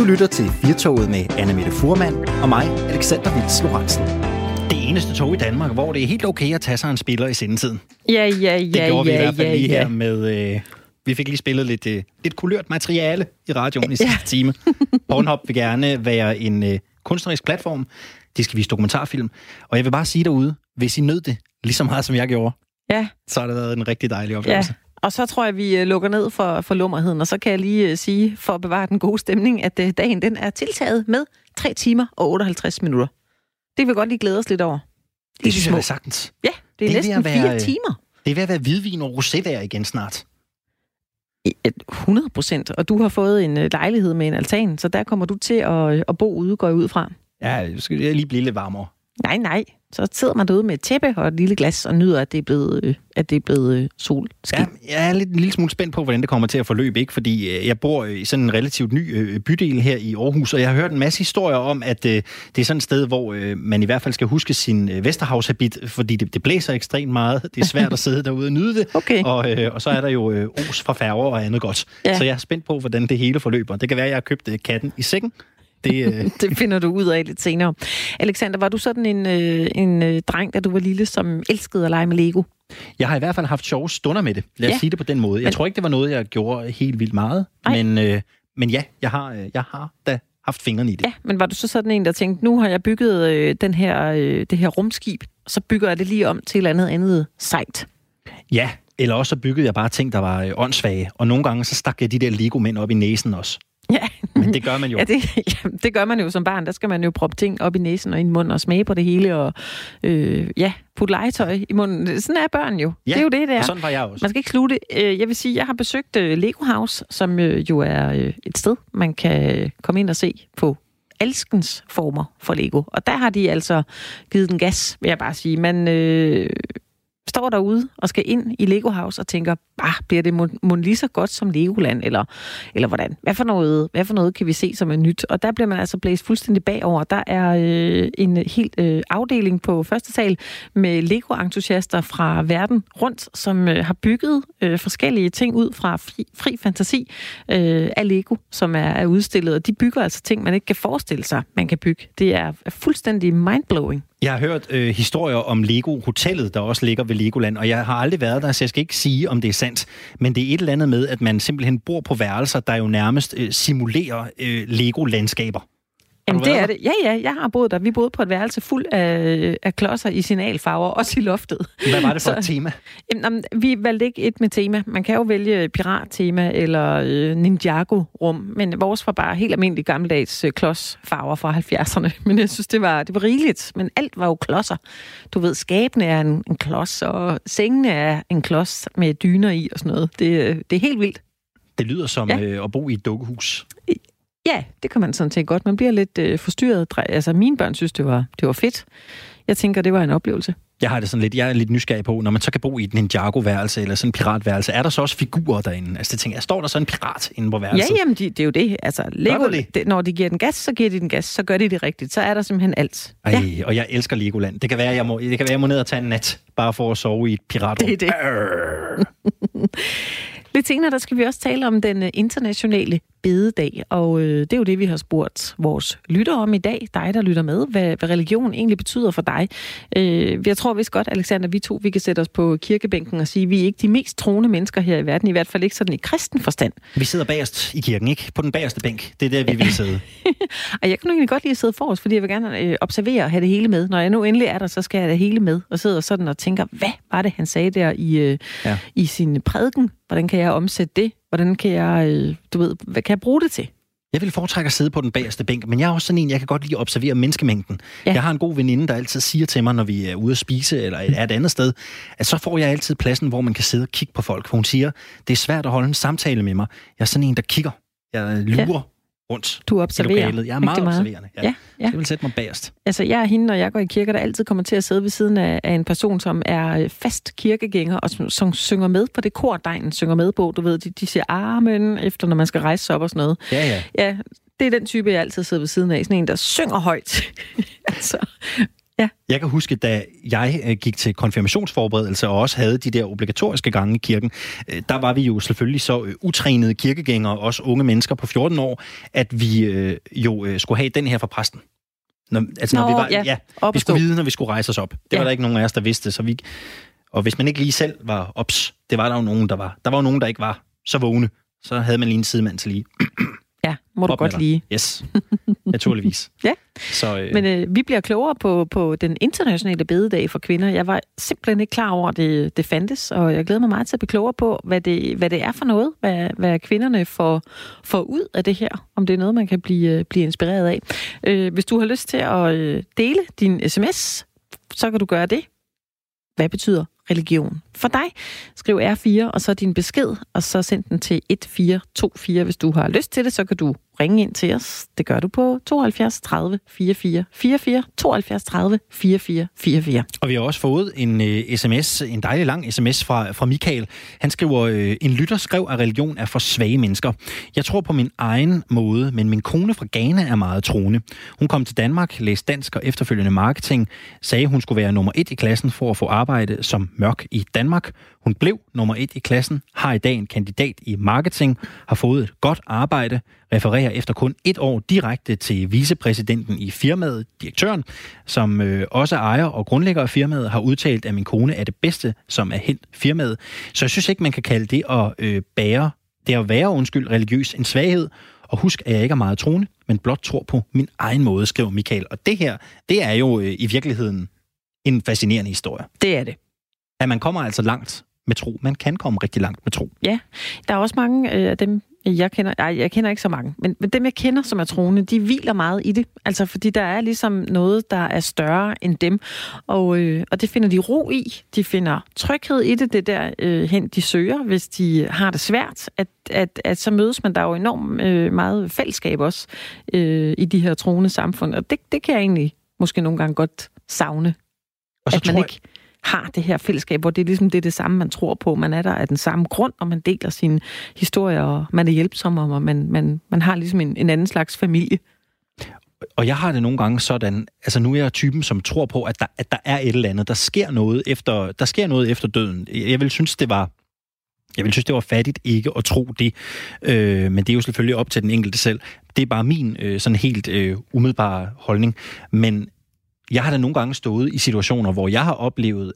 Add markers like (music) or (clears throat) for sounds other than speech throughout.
Du lytter til Firtoget med Anna Mette Furman og mig, Alexander Vils Lorentzen. Det eneste tog i Danmark, hvor det er helt okay at tage sig en spiller i sendetiden. Ja, ja, ja, Det gjorde vi ja, i hvert fald ja, lige ja. her med... Øh, vi fik lige spillet lidt, øh, lidt kulørt materiale i radioen i sidste Ja. time. (laughs) Pornhub vil gerne være en øh, kunstnerisk platform. De skal vise dokumentarfilm. Og jeg vil bare sige derude, hvis I nød det lige så meget, som jeg gjorde, Ja, så har det været en rigtig dejlig ja. Og så tror jeg, vi øh, lukker ned for, for lummerheden, og så kan jeg lige øh, sige, for at bevare den gode stemning, at øh, dagen den er tiltaget med 3 timer og 58 minutter. Det vil vi godt lige glæde os lidt over. Det, de synes jeg små. er sagtens. Ja, det er, Det er næsten være, fire øh, timer. Det er ved at være hvidvin og rosévejr igen snart. I- et 100 procent. Og du har fået en lejlighed med en altan, så der kommer du til at, at bo ude, går jeg ud fra. Ja, nu skal jeg lige blive lidt varmere. Nej, nej. Så sidder man derude med et tæppe og et lille glas og nyder, at det er blevet, øh, at det er blevet øh, solskin. Ja, jeg er lidt, en lille smule spændt på, hvordan det kommer til at forløbe, ikke? Fordi øh, jeg bor i sådan en relativt ny øh, bydel her i Aarhus, og jeg har hørt en masse historier om, at øh, det er sådan et sted, hvor øh, man i hvert fald skal huske sin øh, Vesterhavshabit, fordi det, det blæser ekstremt meget. Det er svært at sidde derude og nyde det. (laughs) Okay. Og, øh, og så er der jo øh, os fra færger og andet godt. Ja. Så jeg er spændt på, hvordan det hele forløber. Det kan være, at jeg har købt øh, katten i sækken. Det, øh, (laughs) Det finder du ud af lidt senere. Alexander, var du sådan en, øh, en øh, dreng, da du var lille, som elskede at lege med Lego? Jeg har i hvert fald haft sjove stunder med det. Lad os Ja. sige det på den måde. Jeg Men- tror ikke, det var noget, jeg gjorde helt vildt meget. Nej. Men, øh, men ja, jeg har, øh, jeg har da haft fingrene i det. Ja, men var du så sådan en, der tænkte, nu har jeg bygget øh, den her, øh, det her rumskib, så bygger jeg det lige om til et eller andet andet sejt. Ja, eller også så byggede jeg bare ting, der var øh, åndssvage. Og nogle gange så stak jeg de der Lego-mænd op i næsen også. Ja, Men det gør man jo. (laughs) ja, det, ja, det gør man jo som barn. Der skal man jo proppe ting op i næsen og i munden og smage på det hele, og øh, ja, putte legetøj i munden. Sådan er børn jo. ja, Det er jo det, det er. Og sådan var jeg også. Man skal ikke sluge det. Øh, Jeg vil sige, jeg har besøgt øh, Lego House, som øh, jo er et sted, man kan komme ind og se på alskens former for Lego. Og der har de altså givet den gas, vil jeg bare sige. Man øh, står derude og skal ind i Lego House og tænker, bah, bliver det mon, mon lige så godt som Legoland, eller, eller hvordan? Hvad for, noget, hvad for noget kan vi se som er nyt? Og der bliver man altså blæst fuldstændig bagover. Der er øh, en helt øh, afdeling på første sal med Lego-entusiaster fra verden rundt, som øh, har bygget øh, forskellige ting ud fra fri, fri fantasi øh, af Lego, som er, er udstillet. Og de bygger altså ting, man ikke kan forestille sig, man kan bygge. Det er er fuldstændig mindblowing. Jeg har hørt øh, historier om Lego-hotellet, der også ligger ved Legoland, og jeg har aldrig været der, så jeg skal ikke sige, om det er sandt. Men det er et eller andet med, at man simpelthen bor på værelser, der jo nærmest øh, simulerer øh, Lego-landskaber. Jamen, det er der? det. Ja, ja, jeg har boet der. Vi boede på et værelse fuld af, af klodser i signalfarver, (laughs) også i loftet. Hvad var det for Så- et tema? Jamen, vi valgte ikke et med tema. Man kan jo vælge pirattema eller øh, Ninjago-rum, men vores var bare helt almindelig gammeldags øh, klodsfarver fra 70'erne. (laughs) Men jeg synes, det var, det var rigeligt. Men alt var jo klodser. Du ved, skabene er en, en klods, og sengene er en klods med dyner i og sådan noget. Det, øh, det er helt vildt. Det lyder som Ja. øh, at bo i et dukkehus. Ja, det kan man sådan set godt. Man bliver lidt øh, forstyrret. Altså, mine børn synes, det var, det var fedt. Jeg tænker, det var en oplevelse. Jeg har det sådan lidt, jeg er lidt nysgerrig på, når man så kan bo i et Ninjago-værelse eller sådan en piratværelse, er der så også figurer derinde? Altså det tænker jeg, står der så en pirat inde på Ja, værelset? jamen, de, det er jo det. Altså, Lego, det? det, når de giver den gas, så giver de den gas. Så gør de det rigtigt. Så er der simpelthen alt. Ej, Ja, og jeg elsker Legoland. Det kan være, jeg må, det kan være, jeg må ned og tage en nat, bare for at sove i et piratrum. det er det. (laughs) Lidt senere, der skal vi også tale om den øh, internationale bededag, og øh, det er jo det, vi har spurgt vores lytter om i dag, dig der lytter med, hvad, hvad religion egentlig betyder for dig. Øh, jeg tror vist godt, Alexander, vi to vi kan sætte os på kirkebænken og sige, at vi er ikke de mest troende mennesker her i verden, i hvert fald ikke sådan i kristen forstand. Vi sidder bagerst i kirken, ikke? På den bagerste bænk. Det er der, vi vil sidde. (laughs) Og jeg kan nu egentlig godt lide at sidde forrest, fordi jeg vil gerne øh, observere og have det hele med. Når jeg nu endelig er der, så skal jeg have det hele med, og sidder sådan og tænker, hvad var det, han sagde der i, øh, Ja. i sin prædiken? Hvordan kan jeg omsætte det? Hvordan kan jeg, øh, du ved, hvad kan jeg bruge det til? Jeg vil foretrække at sidde på den bagerste bænk, men jeg er også sådan en, jeg kan godt lide at observere menneskemængden. Ja. Jeg har en god veninde, der altid siger til mig, når vi er ude at spise eller er et andet sted, at så får jeg altid pladsen, hvor man kan sidde og kigge på folk. For hun siger, det er svært at holde en samtale med mig. Jeg er sådan en, der kigger. Jeg lurer. Rundt Du i observerer lokalet. Jeg er meget meget. observerende. Ja. Ja, ja. Så jeg vil sætte mig bagerst. Altså, jeg er hende, når jeg går i kirke, der altid kommer til at sidde ved siden af, af en person, som er øh, fast kirkegænger, og som, som synger med på det kor, degnen synger med på. Du ved, de, de siger amen, efter når man skal rejse sig op og sådan noget. Ja, ja. Ja, det er den type, jeg altid sidder ved siden af. Sådan en, der synger højt. (laughs) altså, Ja. Jeg kan huske, da jeg øh, gik til konfirmationsforberedelse og også havde de der obligatoriske gange i kirken, øh, der var vi jo selvfølgelig så øh, utrænede kirkegængere, også unge mennesker på 14 år, at vi jo skulle have den her fra præsten. Når, altså, Nå, når vi var, ja, ja vi skulle vide, når vi skulle rejse os op. Det ja. var der ikke nogen af os, der vidste, så vi... Og hvis man ikke lige selv var ops, det var der jo nogen, der var. Der var jo nogen, der ikke var så vågne. Så havde man lige en sidemand til lige Ja, må du godt lide. Yes, naturligvis. (laughs) ja, så, øh... men øh, vi bliver klogere på, på den internationale bededag for kvinder. Jeg var simpelthen ikke klar over, at det, det fandtes, og jeg glæder mig meget til at blive klogere på, hvad det, hvad det er for noget, hvad, hvad kvinderne får, får ud af det her, om det er noget, man kan blive, øh, blive inspireret af. Øh, hvis du har lyst til at øh, dele din sms, så kan du gøre det. Hvad betyder religion for dig. Skriv R4, og så din besked, og så send den til 1424. Hvis du har lyst til det, så kan du ringe ind til os. Det gør du på 72 30 44 44, 72 30 44 44. Og vi har også fået en øh, uh, sms, en dejlig lang sms fra, fra Michael. Han skriver, øh, en lytter skrev, at religion er for svage mennesker. Jeg tror på min egen måde, men min kone fra Ghana er meget troende. Hun kom til Danmark, læste dansk og efterfølgende marketing, sagde, hun skulle være nummer et i klassen for at få arbejde som mørk i Danmark. Hun blev nummer et i klassen, har i dag en kandidat i marketing, har fået et godt arbejde, refererer efter kun et år direkte til vicepræsidenten i firmaet, direktøren, som øh, også ejer og grundlægger af firmaet, har udtalt, at min kone er det bedste, som er hent firmaet. Så jeg synes ikke, man kan kalde det at øh, bære, det at være, undskyld, religiøs en svaghed, og husk, at jeg ikke er meget troende, men blot tror på min egen måde, skriver Michael. Og det her, det er jo øh, i virkeligheden en fascinerende historie. Det er det. At man kommer altså langt med tro. Man kan komme rigtig langt med tro. Ja, der er også mange øh, af dem, jeg kender, ej, jeg kender ikke så mange, men, men dem, jeg kender, som er troende, de hviler meget i det. Altså, fordi der er ligesom noget, der er større end dem. Og, øh, og det finder de ro i. De finder tryghed i det, det der øh, hen, de søger, hvis de har det svært. At, at, at så mødes man, der jo enormt øh, meget fællesskab også øh, i de her troende samfund. Og det, det kan jeg egentlig måske nogle gange godt savne. Og så at man jeg... ikke har det her fællesskab, hvor det er ligesom det, er det samme, man tror på. Man er der af den samme grund, og man deler sine historier, og man er hjælpsom, og man, man, man har ligesom en, en anden slags familie. Og jeg har det nogle gange sådan, altså nu er jeg typen, som tror på, at der, at der er et eller andet, der sker noget efter, der sker noget efter døden. Jeg vil synes, det var jeg vil synes, det var fattigt ikke at tro det, øh, men det er jo selvfølgelig op til den enkelte selv. Det er bare min øh, sådan helt øh, umiddelbare holdning. Men jeg har da nogle gange stået i situationer, hvor jeg har oplevet,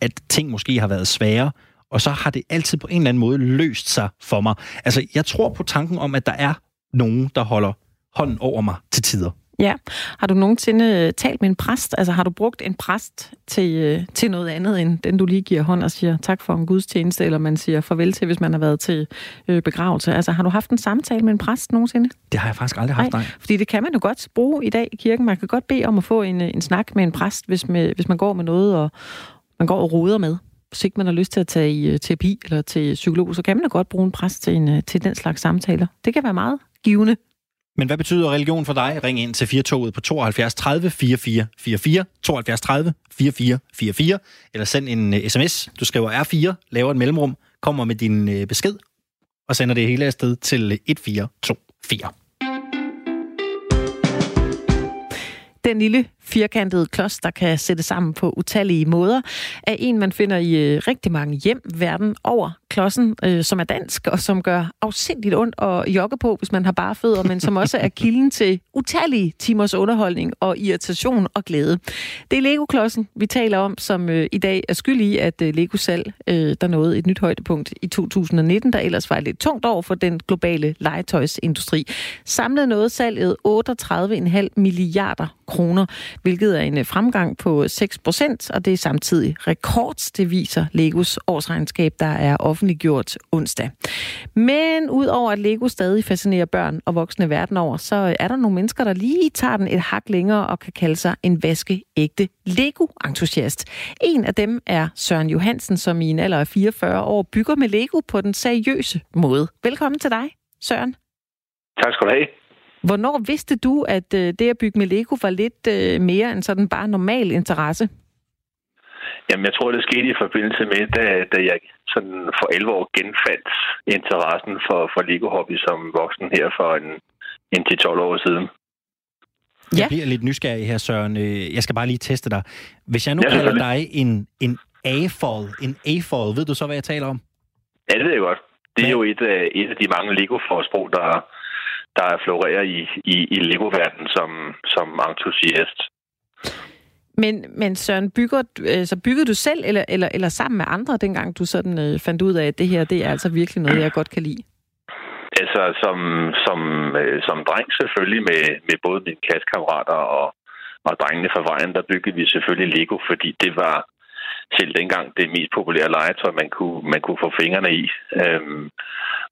at ting måske har været svære, og så har det altid på en eller anden måde løst sig for mig. Altså, jeg tror på tanken om, at der er nogen, der holder hånden over mig til tider. Ja. Har du nogensinde øh, talt med en præst? Altså har du brugt en præst til, øh, til noget andet, end den du lige giver hånd og siger tak for en gudstjeneste, eller man siger farvel til, hvis man har været til øh, begravelse? Altså har du haft en samtale med en præst nogensinde? Det har jeg faktisk aldrig haft, nej. nej. Fordi det kan man jo godt bruge i dag i kirken. Man kan godt bede om at få en, en snak med en præst, hvis, med, hvis man går med noget, og man går og roder med hvis ikke man har lyst til at tage i terapi eller til psykolog, så kan man da godt bruge en præst til, en, til den slags samtaler. Det kan være meget givende. Men hvad betyder religion for dig? Ring ind til 4-toget på 72 30 44 44, 72 30 44 44, eller send en uh, sms. Du skriver R4, laver et mellemrum, kommer med din uh, besked, og sender det hele afsted til 1424. Den lille firkantet klods, der kan sættes sammen på utallige måder, er en, man finder i øh, rigtig mange hjem verden over. Klodsen, øh, som er dansk, og som gør afsindigt ondt at jogge på, hvis man har bare fødder, men som også er kilden til utallige timers underholdning og irritation og glæde. Det er Lego-klodsen, vi taler om, som øh, i dag er skyld i, at øh, Lego-salg, øh, der nåede et nyt højdepunkt i 2019, der ellers var et lidt tungt år for den globale legetøjsindustri. Samlet nåede salget 38,5 milliarder kroner hvilket er en øh, fremgang på 6 procent, og det er samtidig rekord, det viser Legos årsregnskab, der er offentliggjort onsdag. Men udover at Lego stadig fascinerer børn og voksne verden over, så øh, er der nogle mennesker, der lige tager den et hak længere og kan kalde sig en vaskeægte Lego-entusiast. En af dem er Søren Johansen, som i en alder af 44 år bygger med Lego på den seriøse måde. Velkommen til dig, Søren. Tak skal du have. Hvornår vidste du, at øh, det at bygge med Lego var lidt øh, mere end sådan bare normal interesse? Jamen, jeg tror, det skete i forbindelse med, da, da jeg sådan for 11 år genfandt interessen for, for Lego-hobby som voksen her for en, en 10-12 år siden. Jeg bliver lidt nysgerrig her, Søren. Øh, jeg skal bare lige teste dig. Hvis jeg nu Ja, kalder dig en, en A-fall, en A-fall, ved du så, hvad jeg taler om? Ja, det ved jeg godt. Det er Men- jo et af, et af de mange Lego-forsprog, der, der florerer i, i, i Lego-verdenen som, som entusiast. Men, men Søren, bygger, øh, så byggede du selv eller, eller, eller sammen med andre, dengang du sådan øh, fandt ud af, at det her det er altså virkelig noget, jeg godt kan lide? Altså, som, som, øh, som dreng selvfølgelig med, med både mine klassekammerater og, og drengene fra vejen, der byggede vi selvfølgelig Lego, fordi det var selv dengang det mest populære legetøj, man kunne, man kunne få fingrene i. Øhm,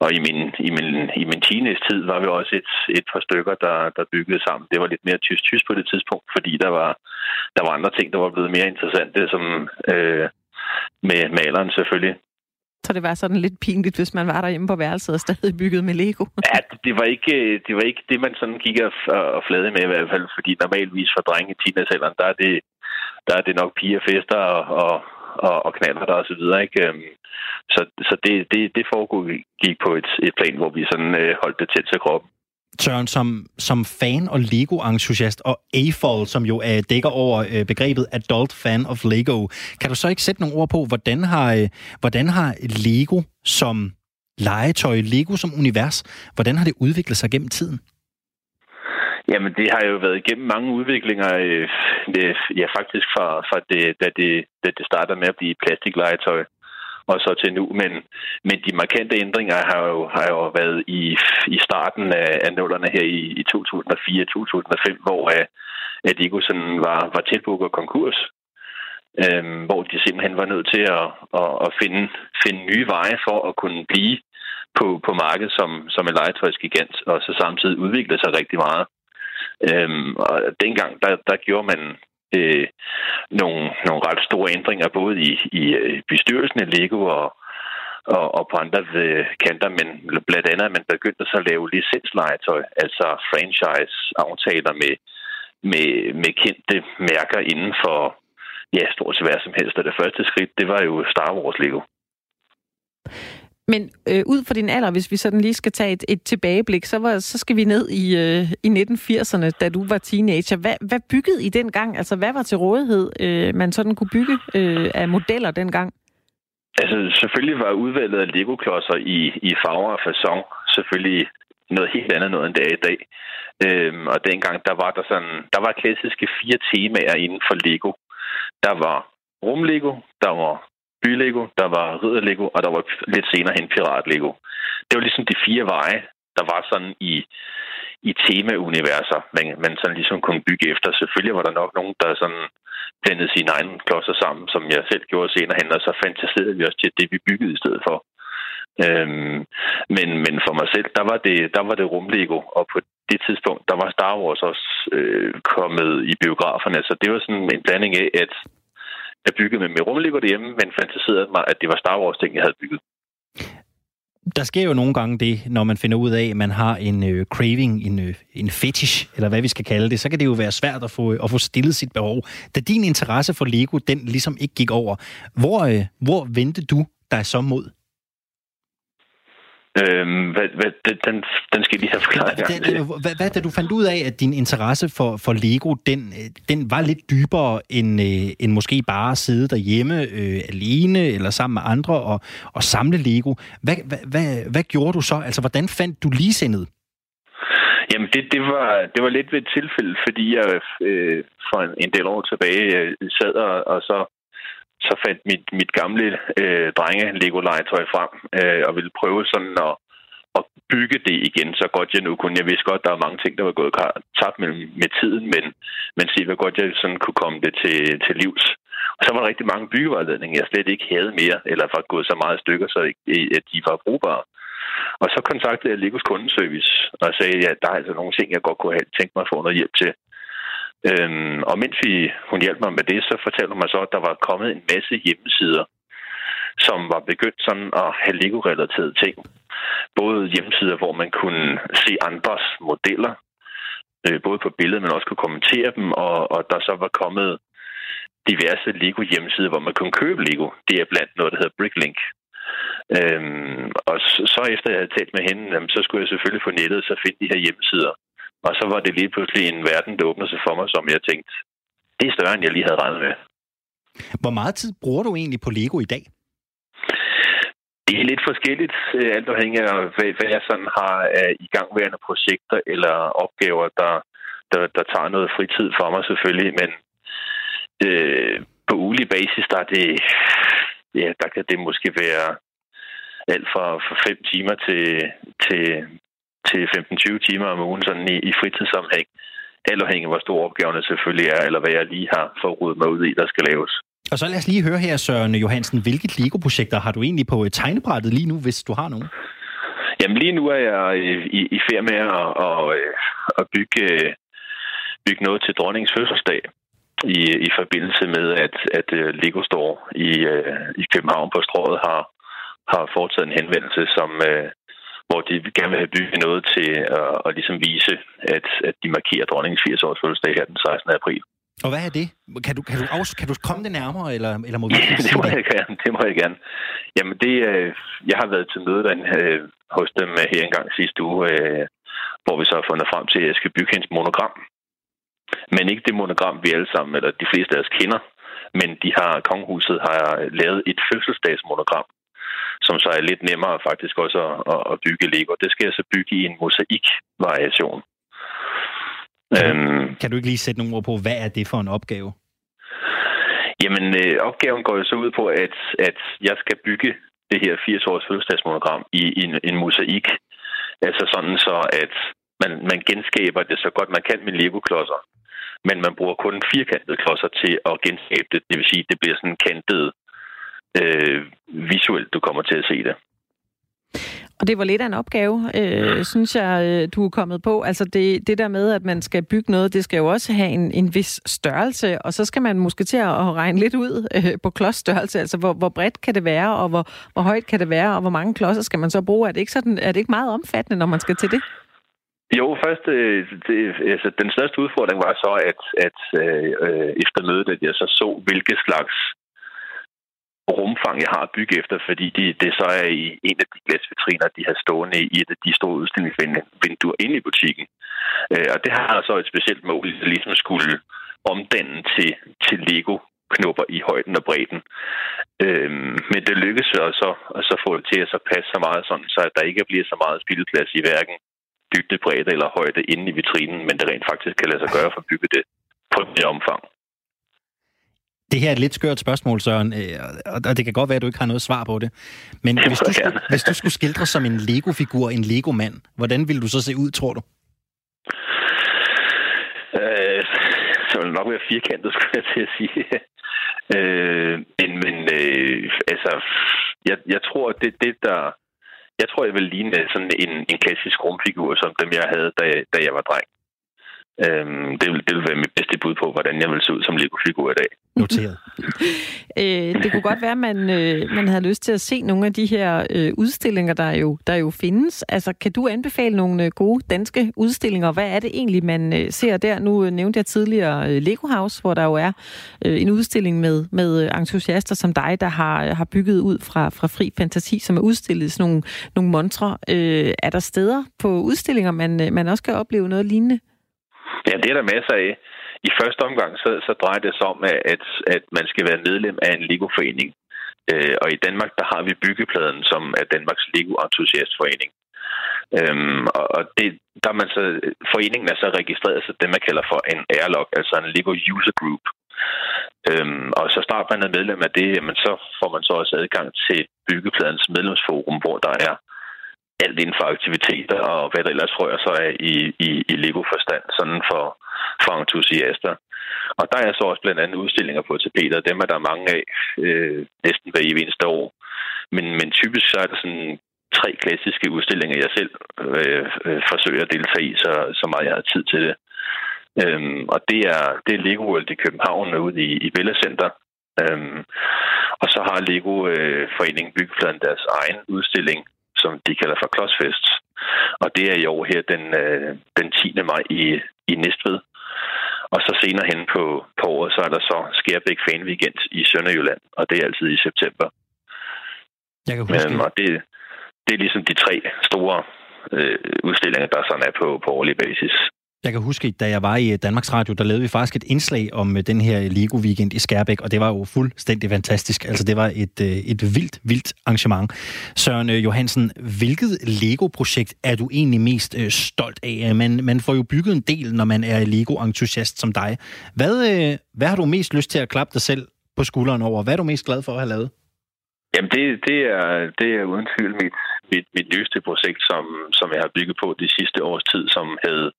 og i min, i min, i min teenage-tid var vi også et, et par stykker, der, der byggede sammen. Det var lidt mere tysk-tysk på det tidspunkt, fordi der var, der var andre ting, der var blevet mere interessante, som øh, med maleren selvfølgelig. Så det var sådan lidt pinligt, hvis man var derhjemme på værelset og stadig byggede med Lego. Ja, det- det var ikke det, var ikke det man sådan gik og, og flade med i hvert fald, fordi normalvis for drenge i teenagealderen, der er det, der er det nok piger, fester og, og, og, og knaller der og så videre, ikke? Øhm, så, så det, det, det foregik på et, et plan, hvor vi sådan øh, holdt det tæt til kroppen. Søren, som, som fan og Lego-entusiast, og AFOL, som jo øh, dækker over øh, begrebet Adult Fan of Lego, kan du så ikke sætte nogle ord på, hvordan har, øh, hvordan har Lego som legetøj, Lego som univers, hvordan har det udviklet sig gennem tiden? Jamen, det har jo været igennem mange udviklinger, øh, det, ja faktisk fra, fra det, da, det, da det startede med at blive plastiklegetøj og så til nu. Men, men de markante ændringer har jo, har jo været i, i starten af, af nullerne her i, i 2004-2005, hvor øh, at Ego sådan var, var tæt på at gå konkurs. Øhm, hvor de simpelthen var nødt til at, at, at finde, finde nye veje for at kunne blive på, på markedet som, som en legetøjsgigant, og så samtidig udvikle sig rigtig meget. Øhm, og dengang, der, der gjorde man øh, nogle, nogle ret store ændringer, både i, i øh, bestyrelsen af Lego og, og, og på andre øh, kanter, men blandt andet, at man begyndte så at lave licenslegetøj, altså franchise-aftaler med, med, med kendte mærker inden for ja, stort set hvad som helst. Og det første skridt, det var jo Star Wars Lego. Men øh, ud fra din alder, hvis vi sådan lige skal tage et, et tilbageblik, så, var, så skal vi ned i, øh, i 1980'erne, da du var teenager. Hvad, hvad byggede I dengang? Altså, hvad var til rådighed, øh, man sådan kunne bygge øh, af modeller dengang? Altså, selvfølgelig var udvalget af Lego-klodser i, i farver og fasong selvfølgelig noget helt andet noget, end det er i dag. Øhm, og dengang, der var der sådan, der var klassiske fire temaer inden for Lego. Der var rum-Lego, der var bylego, der var ridderlego, og der var lidt senere hen piratlego. Det var ligesom de fire veje, der var sådan i, i temauniverser, man, man sådan ligesom kunne bygge efter. Selvfølgelig var der nok nogen, der sådan blandede sine egne klodser sammen, som jeg selv gjorde senere hen, og så fantaserede vi også til det, vi byggede i stedet for. Øhm, men, men for mig selv, der var det, der var det rumlego, og på det tidspunkt, der var Star Wars også øh, kommet i biograferne, så det var sådan en blanding af, at jeg byggede med, med rumlego derhjemme, men fantaserede mig, at det var Star Wars ting, jeg havde bygget. Der sker jo nogle gange det, når man finder ud af, at man har en øh, craving, en, øh, en fetish, eller hvad vi skal kalde det, så kan det jo være svært at få, at få stillet sit behov. Da din interesse for Lego, den ligesom ikke gik over, hvor, øh, hvor vendte du dig så mod? Øhm, hvad, hvad, den- den, skal lige have forklaret øh, hvad, hvad, da du fandt ud af, at din interesse for, for Lego, den, øh, den var lidt dybere end, øh, end måske bare at sidde derhjemme øh, alene eller sammen med andre og, og samle Lego. Hvad, hvad, hvad, hvad gjorde du så? Altså, hvordan fandt du ligesindet? Jamen, det, det, var, det var lidt ved et tilfælde, fordi jeg øh, for en, en del år tilbage øh, sad og, og så, så fandt mit, mit gamle øh, drenge Lego-legetøj frem øh, og ville prøve sådan at, at bygge det igen, så godt jeg nu kunne. Jeg vidste godt, der var mange ting, der var gået tabt med, med tiden, men, men se, hvor godt jeg sådan kunne komme det til, til livs. Og så var der rigtig mange byggevejledninger, jeg slet ikke havde mere, eller var gået så meget stykker, så ikke- at de var brugbare. Og så kontaktede jeg Legos kundeservice og sagde, at der er altså nogle ting, jeg godt kunne have tænkt mig at få noget hjælp til. Øhm, og mens vi, hun hjalp mig med det, så fortalte hun mig så, at der var kommet en masse hjemmesider, som var begyndt sådan at have Lego-relaterede ting. Både hjemmesider, hvor man kunne se andres modeller, øh, både på billedet, men også kunne kommentere dem, og, og der så var kommet diverse Lego-hjemmesider, hvor man kunne købe Lego. Det er blandt noget, der hedder Bricklink. Øhm, og så, så efter jeg havde talt med hende, jamen, så skulle jeg selvfølgelig få nettet så finde de her hjemmesider. Og så var det lige pludselig en verden, der åbnede sig for mig, som jeg tænkte, det er større, end jeg lige havde regnet med. Hvor meget tid bruger du egentlig på Lego i dag? Det er lidt forskelligt, øh, alt afhængig af, hvad, jeg sådan har af igangværende projekter eller opgaver, der, der, der tager noget fritid for mig selvfølgelig, men øh, på ulig basis, der er det, ja, der kan det måske være alt fra, fra 5 timer til, til, til 15-20 timer om ugen sådan i, i fritidssammenhæng. Alt afhængig af, hvor store opgaverne selvfølgelig er, eller hvad jeg lige har forrudet mig ud i, der skal laves. Og så lad os lige høre her, Søren Johansen. Hvilke Lego-projekter har du egentlig på tegnebrættet lige nu, hvis du har nogen? Jamen lige nu er jeg i, i færd med at, at, at bygge, bygge noget til dronningens fødselsdag i, i forbindelse med, at, at øh, Lego Store i, øh, i København på strået har, har foretaget en henvendelse, som, øh, hvor de gerne vil have bygget noget til at, at ligesom vise, at, at de markerer dronningens 80-års fødselsdag her den 16. april. Og hvad er det? Kan du, kan du, også, kan du komme det nærmere, eller, eller må vi (laughs) det må jeg gerne. Det må jeg gerne. Jamen, det, jeg har været til møde derinde, hos dem her engang sidste uge, hvor vi så har fundet frem til, at jeg skal bygge hendes monogram. Men ikke det monogram, vi alle sammen, eller de fleste af os kender. Men de har, kongehuset har lavet et fødselsdagsmonogram, som så er lidt nemmere faktisk også at, at bygge Lego. Det skal jeg så bygge i en mosaik-variation. Kan, øhm, kan du ikke lige sætte nogle ord på, hvad er det for en opgave? Jamen, øh, opgaven går jo så ud på, at, at jeg skal bygge det her 80-års fødselsdagsmonogram i, i en, en mosaik. Altså sådan så, at man, man genskaber det så godt man kan med Lego-klodser. Men man bruger kun firkantede klodser til at genskabe det. Det vil sige, at det bliver sådan kantet øh, visuelt, du kommer til at se det. Og det var lidt af en opgave, øh, synes jeg, øh, du er kommet på. Altså det, det der med, at man skal bygge noget, det skal jo også have en, en vis størrelse, og så skal man måske til at regne lidt ud øh, på klodsstørrelse. Altså hvor, hvor bredt kan det være, og hvor, hvor højt kan det være, og hvor mange klodser skal man så bruge? Er det ikke, sådan, er det ikke meget omfattende, når man skal til det? Jo, først, øh, det, altså, den største udfordring var så, at, at øh, efter mødet, at jeg så så, hvilke slags rumfang, jeg har at bygge efter, fordi de, det så er i en af de glasvitriner, de har stående i et af de store udstillingsvinduer inde i butikken. Øh, og det har så et specielt mål, at ligesom skulle omdanne til, til Lego knopper i højden og bredden. Øhm, men det lykkedes så at så få det til at så passe så meget sådan, så at der ikke bliver så meget spildplads i hverken dybde, bredde eller højde inde i vitrinen, men det rent faktisk kan lade sig gøre for at bygge det på det omfang. Det her er et lidt skørt spørgsmål, Søren, øh, og det kan godt være, at du ikke har noget svar på det. Men hvis du, skulle, hvis du skulle skildre som en Lego-figur, en Lego-mand, hvordan ville du så se ud, tror du? Øh, så ville nok være firkantet, (laughs) skulle jeg til at sige. øh, men men øh, altså, jeg, jeg tror, det det, der... Jeg tror, jeg vil ligne sådan en, en klassisk rumfigur, som dem, jeg havde, da, da jeg var dreng. Øhm, det, vil, det vil være mit bedste bud på, hvordan jeg vil se ud som Lego-figur i dag. (laughs) Noteret. (laughs) øh, det kunne godt være, at man, øh, man havde lyst til at se nogle af de her øh, udstillinger, der jo, der jo findes. Altså, kan du anbefale nogle øh, gode danske udstillinger? Hvad er det egentlig, man øh, ser der? Nu øh, nævnte jeg tidligere øh, Lego House, hvor der jo er øh, en udstilling med, med øh, entusiaster som dig, der har, har bygget ud fra, fra fri fantasi, som er udstillet sådan nogle, nogle montre. Øh, er der steder på udstillinger, man, øh, man også kan opleve noget lignende? Ja, det er der masser af. I første omgang så, så drejer det sig om, at, at man skal være medlem af en Lego-forening. Øh, og i Danmark, der har vi byggepladen, som er Danmarks Lego-entusiastforening. Øhm, og og det, der man så, foreningen er så registreret så det, man kalder for en airlock, altså en Lego User Group. Øhm, og så starter man er medlem af det, jamen så får man så også adgang til byggepladens medlemsforum, hvor der er alt inden for aktiviteter og hvad der ellers rører sig af i, i, i Lego-forstand, sådan for, for entusiaster. Og der er så også blandt andet udstillinger på tapeter, dem er der mange af, øh, næsten hver eneste år. Men, men typisk så er der sådan tre klassiske udstillinger, jeg selv øh, øh, forsøger at deltage i, så, så meget jeg har tid til det. Øhm, og det er, det er Lego World i København ude i, i Villa Center. Øhm, og så har Lego øh, Foreningen deres egen udstilling, som de kalder for Klodsfest. Og det er i år her den, øh, den 10. maj i, i Næstved. Og så senere hen på, på året, så er der så Skærbæk Fan Weekend i Sønderjylland, og det er altid i september. Jeg kan huske Men, og det, det er ligesom de tre store øh, udstillinger, der sådan er på, på årlig basis. Jeg kan huske, da jeg var i øh, Danmarks Radio, der lavede vi faktisk et indslag om øh, den her Lego-weekend i Skærbæk, og det var jo fuldstændig fantastisk. Altså, det var et, øh, et vildt, vildt arrangement. Søren Johansen, hvilket Lego-projekt er du egentlig mest stolt af? Man, man får jo bygget en del, når man er Lego-entusiast som dig. Hvad, hvad har du mest lyst til at klappe dig selv på skulderen over? Hvad er du mest glad for at have lavet? Jamen, det, det, er, det er uden tvivl mit, mit, mit nyeste projekt, som, som jeg har bygget på de sidste års tid, som hed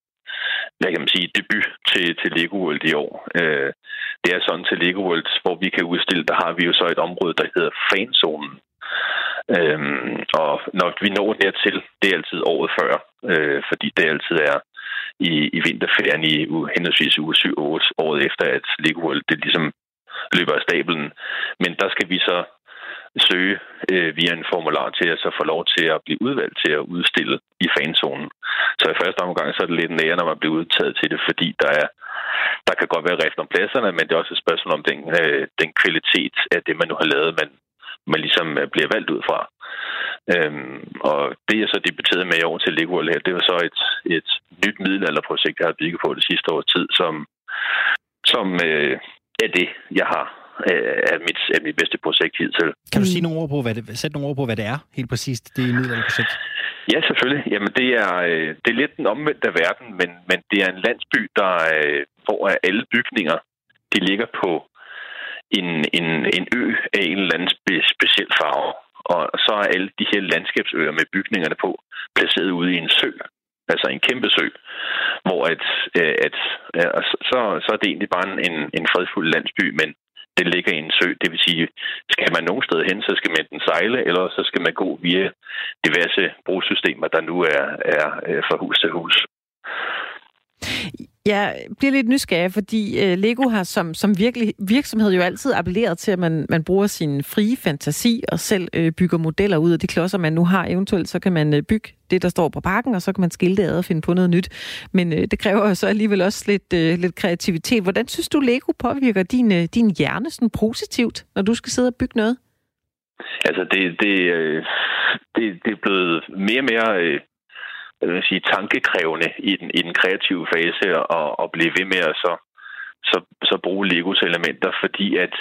hvad kan man sige, debut til, til Lego World i år. Øh, det er sådan til Lego World, hvor vi kan udstille, der har vi jo så et område, der hedder fanzonen. Øhm, og når vi når dertil, det er altid året før, øh, fordi det altid er i, i vinterferien i henholdsvis uge 7 8, året efter, at Lego World det ligesom løber af stablen. Men der skal vi så søge øh, via en formular til at så få lov til at blive udvalgt til at udstille i fanzonen. Så i første omgang så er det lidt nære, når man bliver udtaget til det, fordi der er der kan godt være rift om pladserne, men det er også et spørgsmål om den, øh, den kvalitet af det, man nu har lavet, man, man ligesom øh, bliver valgt ud fra. Øhm, og det, jeg så debuteret med i år til Lego her, det var så et, et nyt middelalderprojekt, jeg har bygget på det sidste års tid, som, som øh, er det, jeg har er mit, er mit bedste projekt hidtil. Kan du sige nogle ord på, hvad det, sætte nogle ord på, hvad det er helt præcist, det middelalderprojekt? Ja, selvfølgelig. Jamen, det er, øh, det er lidt den omvendte verden, men, men det er en landsby, der, øh, hvor alle bygninger de ligger på en, en, en ø af en eller anden spe, speciel farve. Og så er alle de her landskabsøer med bygningerne på placeret ude i en sø, altså en kæmpe sø, hvor at, øh, at, at så, så er det egentlig bare en, en fredfuld landsby, men det ligger i en sø. Det vil sige, skal man nogen sted hen, så skal man enten sejle, eller så skal man gå via diverse brugssystemer, der nu er, er øh, fra hus til hus. Jeg bliver lidt nysgerrig, fordi øh, Lego har som, som virkelig, virksomhed jo altid appelleret til, at man, man bruger sin frie fantasi og selv øh, bygger modeller ud af de klodser, man nu har. Eventuelt så kan man øh, bygge det, der står på pakken, og så kan man skilte ad og finde på noget nyt. Men øh, det kræver jo så alligevel også lidt, øh, lidt kreativitet. Hvordan synes du, Lego påvirker din, øh, din hjerne sådan positivt, når du skal sidde og bygge noget? Altså, det, det, øh, det, det er blevet mere og mere øh, vil sige, tankekrævende i den, i den kreative fase og, og blive ved med at så, så, så bruge Legos elementer, fordi at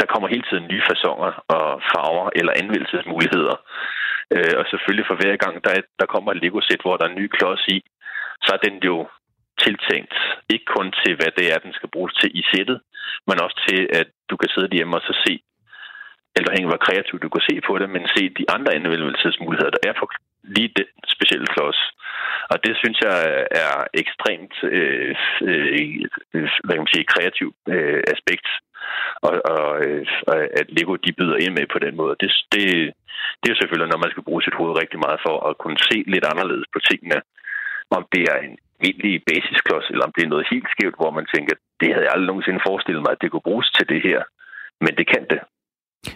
der kommer hele tiden nye fasonger og farver eller anvendelsesmuligheder. Øh, og selvfølgelig for hver gang, der, der kommer et Lego-sæt, hvor der er en ny klods i, så er den jo tiltænkt ikke kun til, hvad det er, den skal bruges til i sættet, men også til, at du kan sidde hjemme og så se, eller afhængig hvor kreativt du kan se på det, men se de andre anvendelsesmuligheder, der er på lige den specielle klods. Og det synes jeg er ekstremt øh, øh, hvad kan man sige, kreativ øh, aspekt, og, og, øh, at Lego de byder ind med på den måde. Det, det, det er jo selvfølgelig, når man skal bruge sit hoved rigtig meget for at kunne se lidt anderledes på tingene, om det er en almindelig basisklods, eller om det er noget helt skævt, hvor man tænker, det havde jeg aldrig nogensinde forestillet mig, at det kunne bruges til det her. Men det kan det.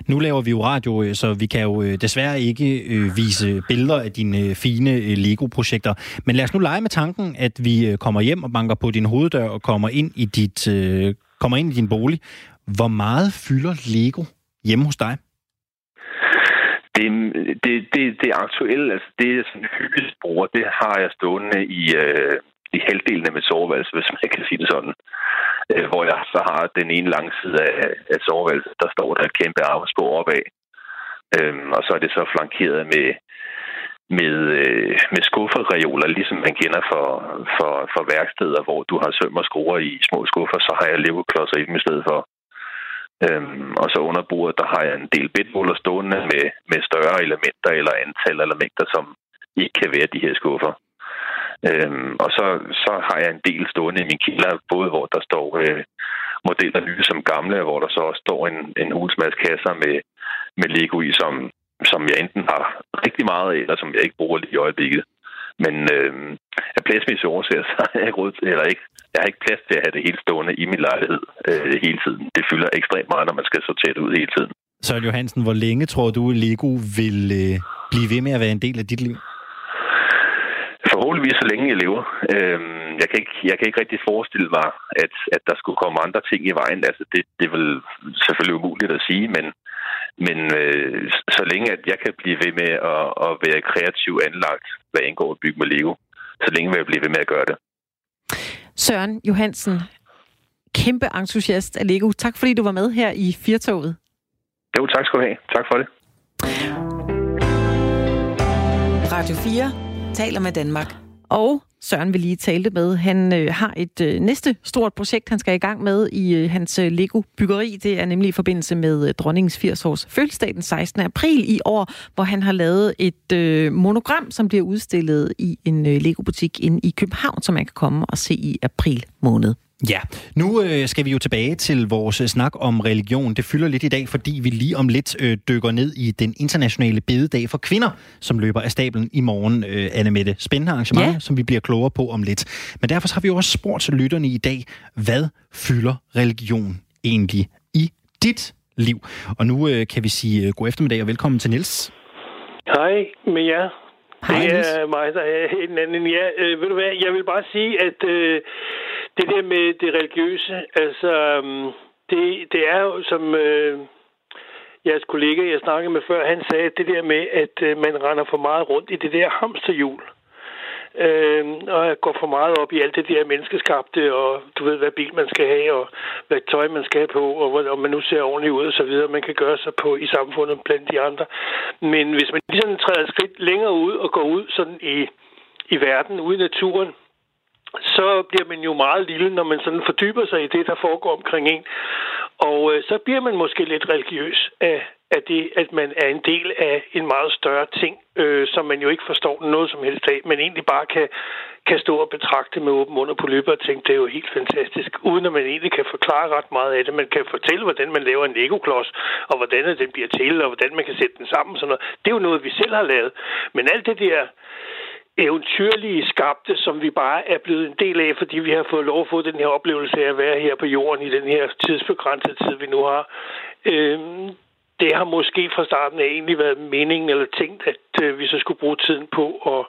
Nu laver vi jo radio, øh, så vi kan jo øh, desværre ikke øh, vise billeder af dine øh, fine Lego-projekter. Men lad os nu lege med tanken, at vi kommer hjem og banker på din hoveddør og kommer ind i, dit, kommer ind i din bolig. Hvor meget fylder Lego hjemme hos dig? Det, det, det, det aktuelle, altså det er sådan hyppigst bruger, det har jeg stående i, øh, i halvdelen af mit soveværelse, hvis man kan sige det sådan øh, hvor jeg så har den ene lange side af, af soveværelset, der står der et kæmpe arbejdsbord opad. Øhm, og så er det så flankeret med, med, øh, med skuffereoler, ligesom man kender for, for, for værksteder, hvor du har søm og skruer i små skuffer, så har jeg leverklodser i dem i stedet for. Øhm, og så under bordet, der har jeg en del bedmåler stående med, med større elementer eller antal elementer, som ikke kan være de her skuffer. Øhm, og så, så har jeg en del stående i min kælder, både hvor der står øh, modeller nye som gamle, hvor der så også står en, en hulsmads kasser med, med Lego i, som, som jeg enten har rigtig meget af, eller som jeg ikke bruger lige i øjeblikket. Men øh, af pladsmæssige årsager, (laughs) så har jeg ikke, eller ikke, jeg har ikke plads til at have det hele stående i min lejlighed øh, hele tiden. Det fylder ekstremt meget, når man skal sortere det ud hele tiden. Søren Johansen, hvor længe tror du, Lego vil øh, blive ved med at være en del af dit liv? Forhåbentligvis så længe jeg lever. Øhm, jeg, kan ikke, jeg kan ikke rigtig forestille mig, at, at der skulle komme andre ting i vejen. Altså, det, det er vel selvfølgelig umuligt at sige, men, men øh, så længe at jeg kan blive ved med at, at være kreativ anlagt, hvad indgår at bygge med Lego, så længe vil jeg blive ved med at gøre det. Søren Johansen, kæmpe entusiast af Lego. Tak fordi du var med her i Firtoget. Jo, tak skal du have. Tak for det. Radio 4 taler med Danmark. Og Søren vil lige tale med. Han øh, har et øh, næste stort projekt, han skal i gang med i øh, hans øh, Lego-byggeri. Det er nemlig i forbindelse med øh, dronningens 80-års fødselsdag den 16. april i år, hvor han har lavet et øh, monogram, som bliver udstillet i en øh, Lego-butik inde i København, som man kan komme og se i april måned. Ja, nu øh, skal vi jo tilbage til vores øh, snak om religion. Det fylder lidt i dag, fordi vi lige om lidt øh, dykker ned i den internationale bededag for kvinder, som løber af stablen i morgen, øh, Anne Mette. Spændende arrangement, ja. som vi bliver klogere på om lidt. Men derfor har vi jo også spurgt lytterne i dag, hvad fylder religion egentlig i dit liv? Og nu øh, kan vi sige øh, god eftermiddag og velkommen til Nils. Hej med jer. Hej, det Niels. er mig, der er en anden. Ja, øh, ved du hvad, jeg vil bare sige, at øh, det der med det religiøse, altså, øhm, det, det er jo, som øh, jeres kollega, jeg snakkede med før, han sagde, det der med, at øh, man render for meget rundt i det der hamsterhjul. Øh, og jeg går for meget op i alt det der menneskeskabte, og du ved, hvad bil man skal have, og hvad tøj man skal have på, og om man nu ser ordentligt ud og så videre, man kan gøre sig på i samfundet blandt de andre. Men hvis man lige sådan træder et skridt længere ud og går ud sådan i, i verden, ude i naturen, så bliver man jo meget lille, når man sådan fordyber sig i det, der foregår omkring en. Og øh, så bliver man måske lidt religiøs af, af det, at man er en del af en meget større ting, øh, som man jo ikke forstår noget som helst af, men egentlig bare kan, kan stå og betragte med åben mund og på løbet og tænke, det er jo helt fantastisk, uden at man egentlig kan forklare ret meget af det. Man kan fortælle, hvordan man laver en Lego-klods, og hvordan den bliver til, og hvordan man kan sætte den sammen. Sådan noget. Det er jo noget, vi selv har lavet. Men alt det der eventyrlige skabte, som vi bare er blevet en del af, fordi vi har fået lov at få den her oplevelse af at være her på jorden i den her tidsbegrænsede tid, vi nu har. Øhm, det har måske fra starten af egentlig været meningen eller tænkt, at øh, vi så skulle bruge tiden på at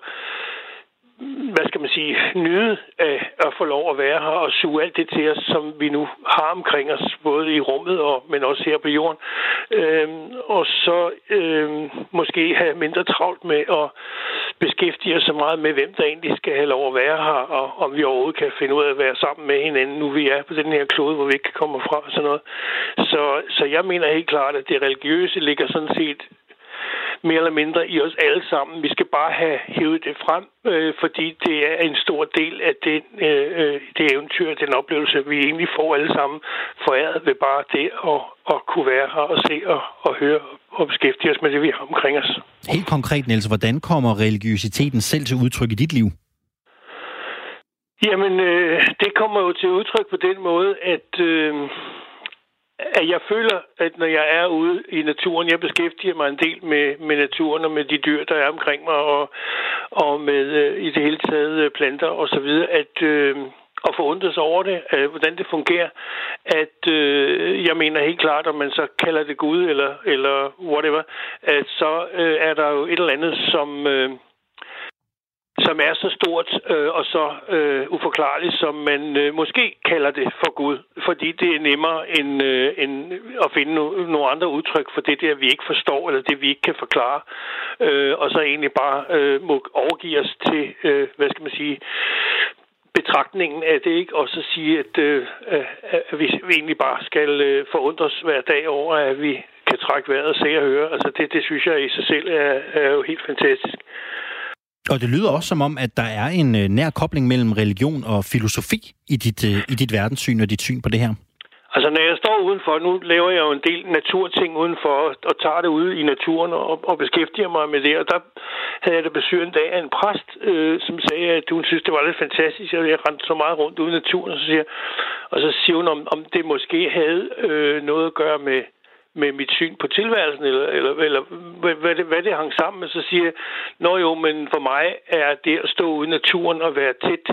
hvad skal man sige, nyde af at få lov at være her og suge alt det til os, som vi nu har omkring os, både i rummet og men også her på jorden. Øhm, og så øhm, måske have mindre travlt med at beskæftige os så meget med, hvem der egentlig skal have lov at være her, og om vi overhovedet kan finde ud af at være sammen med hinanden, nu vi er på den her klode, hvor vi ikke kommer fra og sådan noget. Så, så jeg mener helt klart, at det religiøse ligger sådan set mere eller mindre i os alle sammen. Vi skal bare have hævet det frem, øh, fordi det er en stor del af det, øh, det eventyr, den oplevelse, vi egentlig får alle sammen foræret ved bare det at, at kunne være her og se og, og høre og beskæftige os med det, vi har omkring os. Helt konkret, Niels, hvordan kommer religiøsiteten selv til udtryk i dit liv? Jamen, øh, det kommer jo til udtryk på den måde, at... Øh, at jeg føler, at når jeg er ude i naturen, jeg beskæftiger mig en del med, med naturen og med de dyr, der er omkring mig, og, og med øh, i det hele taget øh, planter og så videre, at øh, at forundre sig over det, øh, hvordan det fungerer, at øh, jeg mener helt klart, om man så kalder det Gud eller, eller whatever, at så øh, er der jo et eller andet, som... Øh, som er så stort øh, og så øh, uforklarligt, som man øh, måske kalder det for Gud, fordi det er nemmere end, øh, end at finde no- nogle andre udtryk for det der, vi ikke forstår, eller det, vi ikke kan forklare, øh, og så egentlig bare øh, må overgive os til, øh, hvad skal man sige, betragtningen af det, ikke? og så sige, at, øh, at vi egentlig bare skal øh, forundres hver dag over, at vi kan trække vejret og se og høre. Altså det, det synes jeg i sig selv er, er jo helt fantastisk. Og det lyder også som om, at der er en øh, nær kobling mellem religion og filosofi i dit, øh, i dit verdenssyn og dit syn på det her. Altså, når jeg står udenfor, nu laver jeg jo en del naturting udenfor, og tager det ude i naturen og, og beskæftiger mig med det, og der havde jeg da besøg en dag af en præst, øh, som sagde, at hun synes, det var lidt fantastisk, at jeg rendte så meget rundt ude i naturen, og så siger, og så siger hun, om, om det måske havde øh, noget at gøre med, med mit syn på tilværelsen, eller, eller, eller hvad, hvad, det, hvad det hang sammen med, så siger jeg, nå jo, men for mig er det at stå ude i naturen og være tæt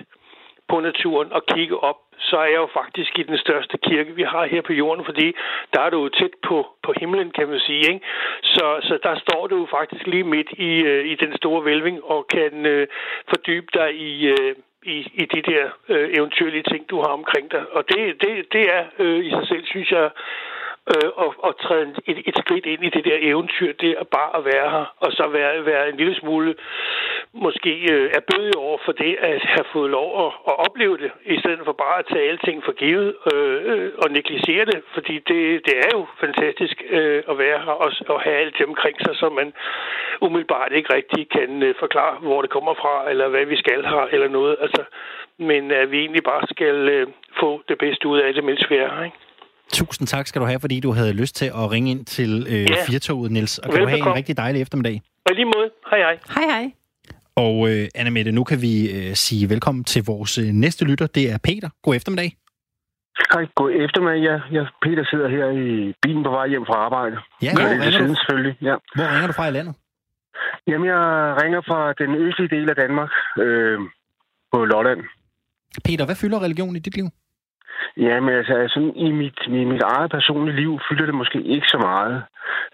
på naturen og kigge op, så er jeg jo faktisk i den største kirke, vi har her på jorden, fordi der er du jo tæt på, på himlen, kan man sige. Ikke? Så, så der står du jo faktisk lige midt i, øh, i den store vælving og kan øh, fordybe dig i, øh, i, i de der øh, eventyrlige ting, du har omkring dig. Og det, det, det er øh, i sig selv, synes jeg, øh, og, og træde et, et skridt ind i det der eventyr, det er bare at være her, og så være, være en lille smule måske øh, er bødig over for det, at have fået lov at, at opleve det, i stedet for bare at tage alting for givet øh, og negligere det, fordi det, det er jo fantastisk øh, at være her og, og have alt det omkring sig, som man umiddelbart ikke rigtig kan øh, forklare, hvor det kommer fra, eller hvad vi skal her, eller noget. Altså, men at vi egentlig bare skal øh, få det bedste ud af det, mens vi er her, ikke? Tusind tak skal du have, fordi du havde lyst til at ringe ind til øh, ja. Firtoget, Niels. Og kan Velbekomme. du have en rigtig dejlig eftermiddag. Og lige måde. Hej hej. Hej hej. Og øh, Anna Mette, nu kan vi øh, sige velkommen til vores øh, næste lytter. Det er Peter. God eftermiddag. Hej, god eftermiddag. Ja, jeg, Peter sidder her i bilen på vej hjem fra arbejde. Ja, hvor, ringer siden, du? selvfølgelig. Ja. hvor ringer du fra i landet? Jamen, jeg ringer fra den østlige del af Danmark, øh, på Lolland. Peter, hvad fylder religion i dit liv? Jamen, altså, altså i, mit, i mit eget personlige liv fylder det måske ikke så meget.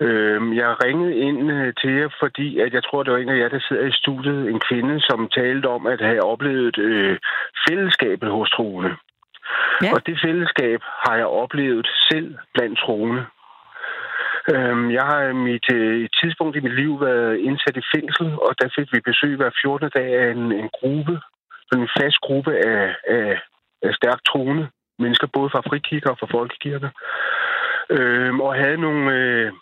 Øh, jeg ringede ind øh, til jer, fordi at jeg tror, det var en af jer, der sidder i studiet, en kvinde, som talte om at have oplevet øh, fællesskabet hos troende. Ja. Og det fællesskab har jeg oplevet selv blandt troende. Øhm, jeg har mit øh, tidspunkt i mit liv været indsat i fængsel, og der fik vi besøg hver 14. dag af en, en gruppe, en fast gruppe af, af, af stærkt troende mennesker, både fra frikirker og fra folkekirker. Øh, og havde nogle, øh,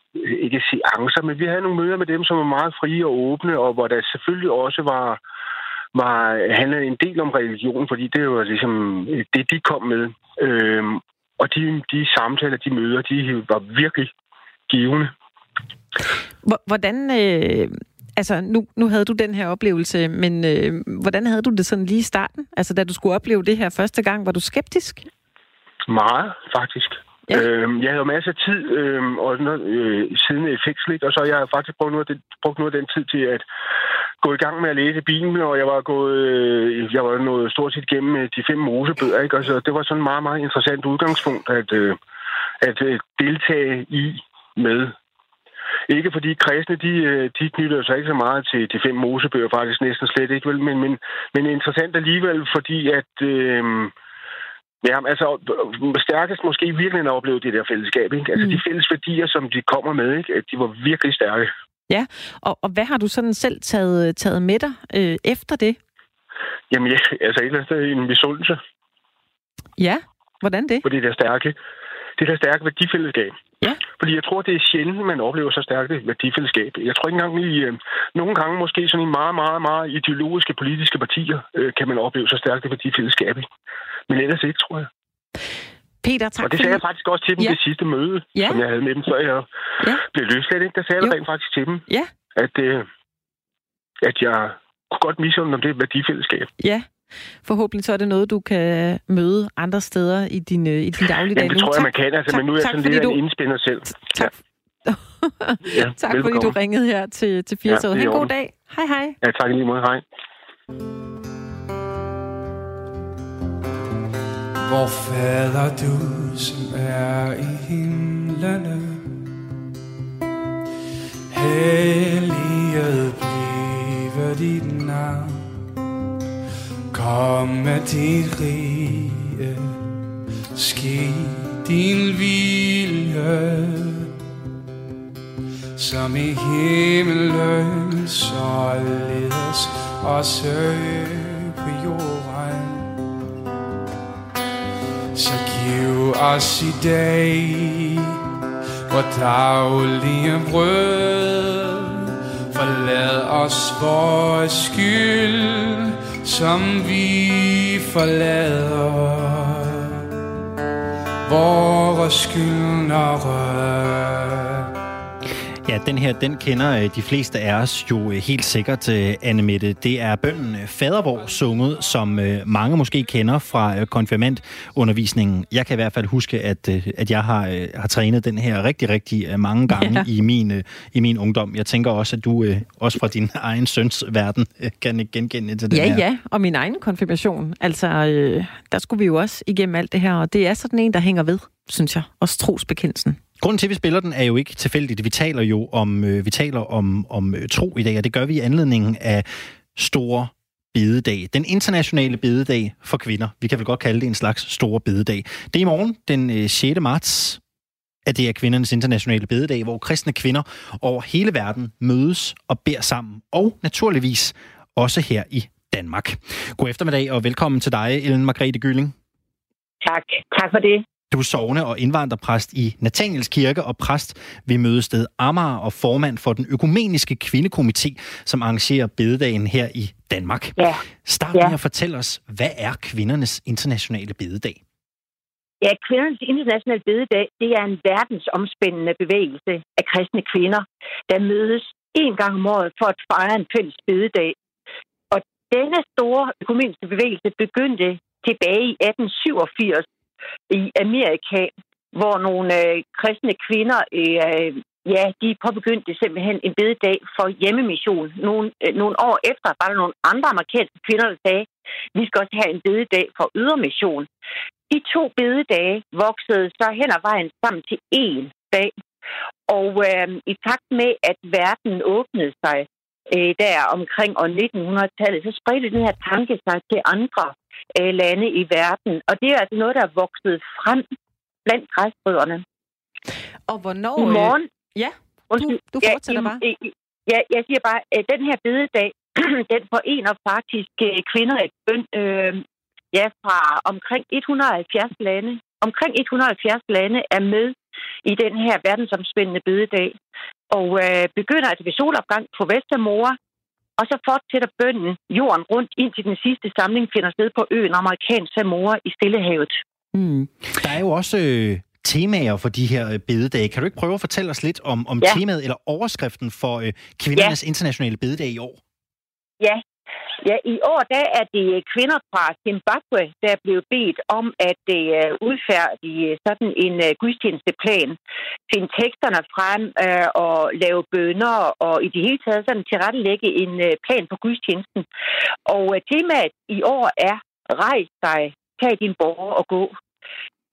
ikke seancer, men vi havde nogle møder med dem, som var meget frie og åbne, og hvor der selvfølgelig også var, var handlede en del om religion, fordi det var ligesom øh, det, de kom med. Øh, og de, de samtaler, de møder, de var virkelig givende. Hvordan, øh, altså nu, nu havde du den her oplevelse, men øh, hvordan havde du det sådan lige i starten? Altså da du skulle opleve det her første gang, var du skeptisk? Meget, faktisk. Ja. Øhm, jeg havde jo masser af tid øhm, og noget, øh, siden fængsel, og så har jeg faktisk brugt noget, af den, brugt noget af den tid til at gå i gang med at læse Bibelen, og jeg var gået, øh, jeg var nået stort set gennem øh, de fem mosebøger, ikke? Og så det var sådan et meget, meget interessant udgangspunkt at, øh, at øh, deltage i med. Ikke fordi kristne, de, øh, de knytter sig ikke så meget til de fem mosebøger, faktisk næsten slet ikke, vel? Men, men, men interessant alligevel, fordi at... Øh, Ja, altså stærkest måske virkelig at opleve det der fællesskab. Ikke? Altså mm. de fælles værdier, som de kommer med, ikke? de var virkelig stærke. Ja, og, og hvad har du sådan selv taget, taget med dig øh, efter det? Jamen, ja, altså et eller andet en misundelse. Ja, hvordan det? Fordi det er stærke. Det er stærke værdifællesskab. Ja. Fordi jeg tror, det er sjældent, man oplever så stærkt et værdifællesskab. Jeg tror ikke engang i... Øh, nogle gange måske sådan i meget, meget, meget ideologiske politiske partier, øh, kan man opleve så stærkt et værdifællesskab. Men ellers ikke, tror jeg. Peter, tak Og det sagde jeg faktisk også til dem ja. det sidste møde, ja. som jeg havde med dem, før jeg ja. blev løsladt. Ikke? Der sagde jeg rent faktisk til dem, ja. at, øh, at jeg kunne godt misse om det værdifællesskab. Ja, Forhåbentlig så er det noget, du kan møde andre steder i din, øh, i din dagligdag. Jamen, det tror jeg, man kan, altså, tak, men nu er jeg sådan lidt du... en indspænder selv. Tak. Ja. (laughs) ja, tak velbekomme. fordi du ringede her til, til 80 ja, Ha' en god dag. Hej hej. Ja, tak lige måde. Hej. Hvor fader du, som er i himlene, helliget blive dit navn. Kom med dit rige, ske din vilje, som i himlen, således også på jorden. Så giv os i dag vores daglige brød. Forlad os vores skyld, som vi forlader vores skyldnere. Ja, den her, den kender øh, de fleste af os jo øh, helt sikkert, øh, Anne Mette. Det er bønden Fadervor sunget, som mange måske kender fra konfirmandundervisningen. Jeg kan i hvert fald huske, at, at jeg har, har trænet den her rigtig, rigtig mange (laughs) gange ja. i, min, i min ungdom. Jeg tænker også, at du også fra din (laughs) egen søns verden kan genkende til det ja, her. Ja, og min egen konfirmation. Altså, der skulle vi jo også igennem alt det her, og det er sådan en, der hænger ved, synes jeg. Også trosbekendelsen. Grunden til, at vi spiller den, er jo ikke tilfældigt. Vi taler jo om, øh, vi taler om, om øh, tro i dag, og det gør vi i anledningen af store bededag. Den internationale bededag for kvinder. Vi kan vel godt kalde det en slags store bededag. Det er i morgen, den øh, 6. Marts. at det er kvindernes internationale bededag, hvor kristne kvinder over hele verden mødes og beder sammen. Og naturligvis også her i Danmark. God eftermiddag og velkommen til dig, Ellen Margrethe Gylling. Tak. Tak for det. Du er sovne og indvandrerpræst i Nathaniels Kirke og præst ved mødested Amager og formand for den økumeniske kvindekomité, som arrangerer bededagen her i Danmark. Ja. Start Ja. med at fortælle os, hvad er kvindernes internationale bededag? Ja, kvindernes internationale bededag, det er en verdensomspændende bevægelse af kristne kvinder, der mødes en gang om året for at fejre en fælles bededag. Og denne store økumeniske bevægelse begyndte tilbage i 1887 i Amerika, hvor nogle øh, kristne kvinder, øh, øh, ja, de påbegyndte simpelthen en bededag for hjemmemission. Nogle, øh, nogle år efter var der nogle andre amerikanske kvinder, der sagde, vi skal også have en bededag for ydermission. De to bededage voksede så hen ad vejen sammen til én dag. Og øh, i takt med, at verden åbnede sig øh, der omkring år 1900-tallet, så spredte den her tanke sig til andre øh, lande i verden. Og det er altså noget, der er vokset frem blandt græsbrødrene. Og hvornår... I morgen... ja, Undskyld. du fortsætter i- bare. i- Ja, jeg siger bare, at den her bededag, (clears throat) den forener faktisk øh, kvinder i bøn, øh, ja, fra omkring 170 lande. Omkring 170 lande er med i den her verdensomspændende bededag. Og øh, begynder altså ved solopgang på Vestermore, og så fortsætter bønden jorden rundt indtil den sidste samling finder sted på øen Amerikansk Samoa i Stillehavet. Mm. Der er jo også øh, temaer for de her øh, bededage. Kan du ikke prøve at fortælle os lidt om, om Ja. temaet eller overskriften for øh, kvindernes internationale bededag i år? Ja. Ja, i år der er det øh, kvinder fra Zimbabwe, der er blevet bedt om at uh, udfærdige øh, sådan en uh, gudstjenesteplan, finde teksterne frem uh, og lave bønder og i det hele taget sådan tilrettelægge en uh, plan for gudstjenesten. Og uh, temaet i år er rejs dig, tag din borger og gå.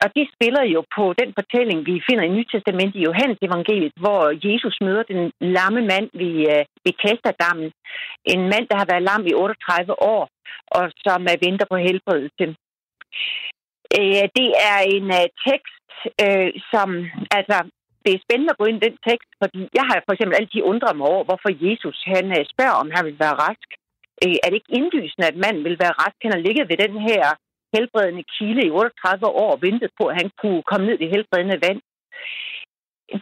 Og det spiller jo på den fortælling, vi finder i Nytestamentet i Johannes evangeliet, hvor Jesus møder den lamme mand ved øh, uh, Bethesda-dammen. En mand, der har været lam i 38 år, og som er venter på helbredelse. Øh, det er en øh, tekst, øh, som, altså, det er spændende at gå ind i den tekst, fordi jeg har for eksempel altid undret mig over, hvorfor Jesus han øh, spørger, om han vil være rask. Er det ikke indlysende, at manden vil være rask? Han har ligget ved den her helbredende kilde i 38 år og ventet på, at han kunne komme ned i helbredende vand.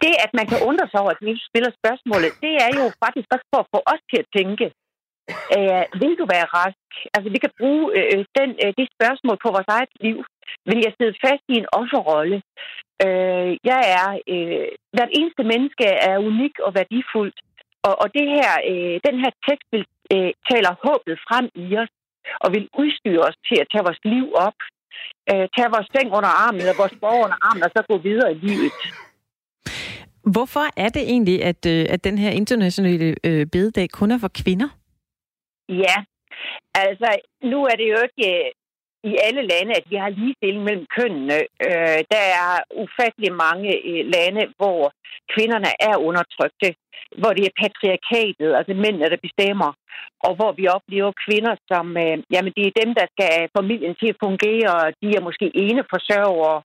Det, at man kan undre sig over, at vi spiller spørgsmålet, det er jo faktisk også for at få os til at tænke, øh, vil du være rask? Altså, vi kan bruge øh, den, øh, det spørgsmål på vores eget liv. Vil jeg sidde fast i en offerrolle? Øh, jeg er, øh, hvert eneste menneske er unik og værdifuldt, og, og det her, øh, den her tekst vil, øh, taler håbet frem i os, og vil udstyre os til at tage vores liv op, øh, tage vores seng under armen, eller vores borg under armen, og så gå videre i livet. Hvorfor er det egentlig, at, øh, at den her internationale øh, bededag kun er for kvinder? Ja, altså nu er det jo ikke i alle lande, at vi har ligestilling mellem kønnene. Øh, der er ufattelig mange øh, lande, hvor kvinderne er undertrykte, hvor det er patriarkatet, altså mændene, der bestemmer, og hvor vi oplever kvinder som, øh, jamen det er dem, der skal have familien til at fungere, og de er måske ene forsørgere.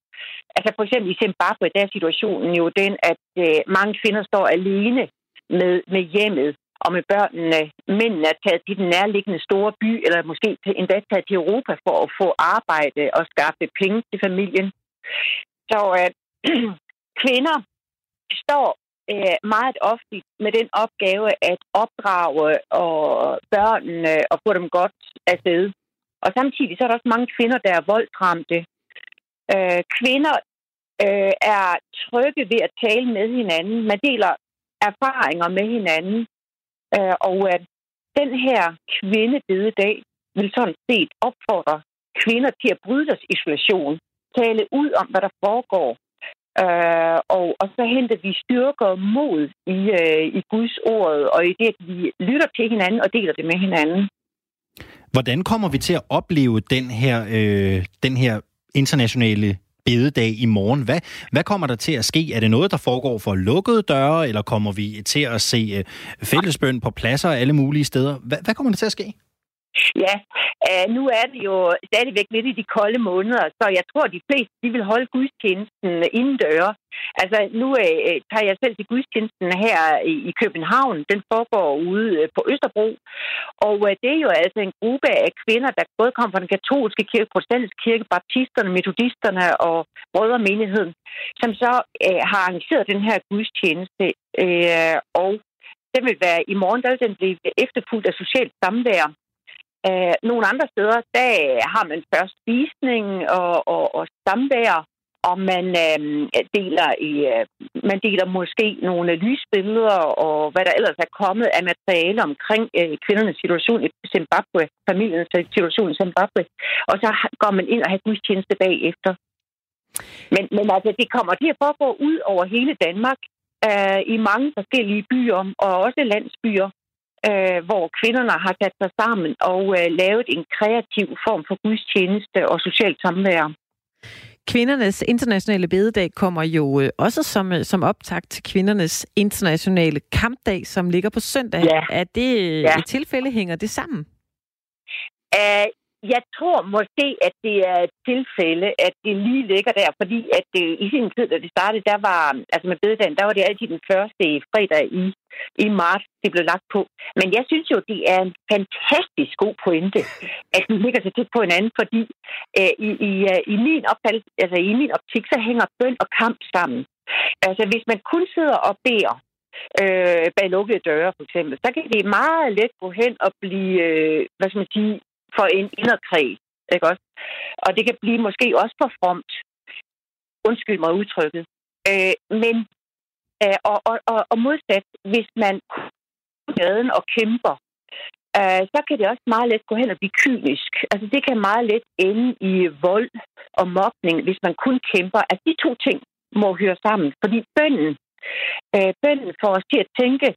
Altså for eksempel i Zimbabwe, der er situationen jo den, at øh, mange kvinder står alene med, med hjemmet og med børnene. Mændene er taget til den nærliggende store by, eller måske til, endda taget til Europa for at få arbejde og skaffe penge til familien. Så øh, (clears throat) kvinder står øh, meget ofte med den opgave at opdrage og børnene og få dem godt afsted. Og samtidig så er der også mange kvinder, der er voldsramte. Øh, kvinder øh, er trygge ved at tale med hinanden. Man deler erfaringer med hinanden. Øh, og at den her kvindebededag vil sådan set opfordre kvinder til at bryde deres isolation, tale ud om, hvad der foregår, øh, og, og så henter vi styrker mod i, øh, i Guds ord, og i det, at vi lytter til hinanden og deler det med hinanden. Hvordan kommer vi til at opleve den her, øh, den her internationale bededag i morgen. Hvad, hvad kommer der til at ske? Er det noget, der foregår for lukkede døre, eller kommer vi til at se øh, fællesbøn på pladser alle mulige steder? Hvad, hvad kommer der til at ske? Ja, uh, nu er det jo stadigvæk lidt i de kolde måneder, så jeg tror, at de fleste de vil holde gudstjenesten indendøre. Altså, nu uh, tager jeg selv til gudstjenesten her i, i København. Den foregår ude uh, på Østerbro. Og uh, det er jo altså en gruppe af kvinder, der både kommer fra den katolske kirke, protestantiske kirke, baptisterne, metodisterne og brødremenigheden, som så uh, har arrangeret den her gudstjeneste. Uh, og den vil være i morgen, der vil den blive efterfulgt af socialt samvær Øh, nogle andre steder, der har man først visning og, og, og samvær, og man øh, deler i, øh, man deler måske nogle lysbilleder og hvad der ellers er kommet af materiale omkring øh, kvindernes situation i Zimbabwe, familiens situation i Zimbabwe, og så går man ind og har gudstjeneste bagefter. Men, men altså, det kommer til at foregå ud over hele Danmark, øh, i mange forskellige byer og også landsbyer øh, hvor kvinderne har sat sig sammen og øh, lavet en kreativ form for gudstjeneste og socialt samvær. Kvindernes internationale bededag kommer jo øh, også som, øh, som optakt til kvindernes internationale kampdag, som ligger på søndag. Ja. Er det øh, ja. et tilfælde, hænger det sammen? Uh, jeg tror måske, at det er et tilfælde, at det lige ligger der, fordi at det, i sin tid, da det startede, der var, altså med bededagen, der var det altid den første fredag i, i marts, det blev lagt på. Men jeg synes jo, det er en fantastisk god pointe, at vi ligger så tæt på hinanden, fordi øh, i, i, øh, i, min opfattelse, altså i min optik, så hænger bøn og kamp sammen. Altså hvis man kun sidder og beder, øh, bag lukkede døre, for eksempel, så kan det meget let gå hen og blive, øh, hvad skal man sige, for en inderkreds. Ikke også? Og det kan blive måske også for fromt. Undskyld mig udtrykket. Øh, men øh, og, og, og, og modsat, hvis man gaden og kæmper, øh, så kan det også meget let gå hen og blive kynisk. Altså det kan meget let ende i vold og mobning, hvis man kun kæmper. Altså de to ting må høre sammen, fordi bønden, øh, bønden får os til at tænke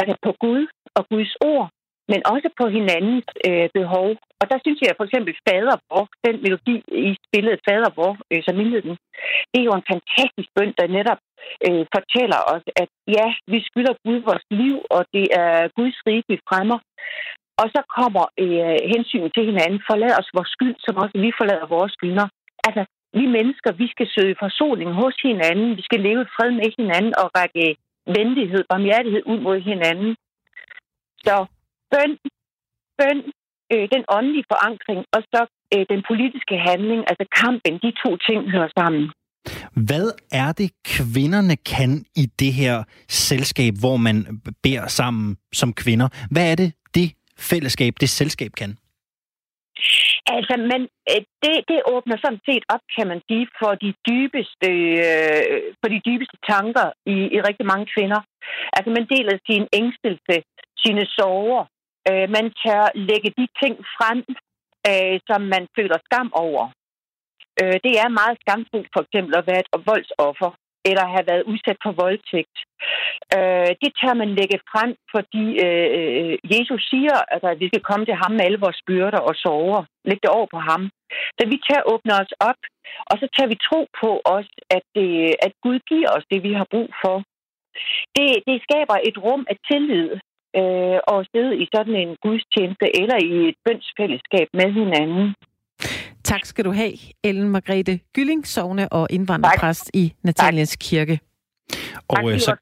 altså på Gud og Guds ord, men også på hinandens øh, behov. Og der synes jeg for eksempel Fader Faderborg, den melodi i spillet Faderborg, øh, som indledning, det er jo en fantastisk bønd, der netop øh, fortæller os, at ja, vi skylder Gud vores liv, og det er Guds rige, vi fremmer. Og så kommer øh, hensyn til hinanden. Forlad os vores skyld, som også vi forlader vores skyldner. Altså, vi mennesker, vi skal søge forsoning hos hinanden. Vi skal leve fred med hinanden og række venlighed, barmhjertighed ud mod hinanden. Så bøn, bøn øh, den åndelige forankring, og så øh, den politiske handling, altså kampen, de to ting hører sammen. Hvad er det, kvinderne kan i det her selskab, hvor man beder sammen som kvinder? Hvad er det, det fællesskab, det selskab kan? Altså, men øh, det, det åbner sådan set op, kan man sige, for de dybeste, øh, for de dybeste tanker i, i rigtig mange kvinder. Altså, man deler sin ængstelse, sine sorger, Øh, man tør lægge de ting frem, øh, som man føler skam over. Øh, det er meget skamfuldt for eksempel at være et voldsoffer eller have været udsat for voldtægt. Øh, det tør man lægge frem, fordi øh, øh Jesus siger, at vi skal komme til ham med alle vores byrder og sorger. Læg det over på ham. Så vi tør åbne os op, og så tør vi tro på os, at, det, at Gud giver os det, vi har brug for. Det, det skaber et rum af tillid, øh, og sidde i sådan en gudstjeneste eller i et bønsfællesskab med hinanden. Tak skal du have, Ellen Margrethe Gylling, sovne og indvandrerpræst tak. i Nataliens tak. Kirke. Og, tak, øh, så,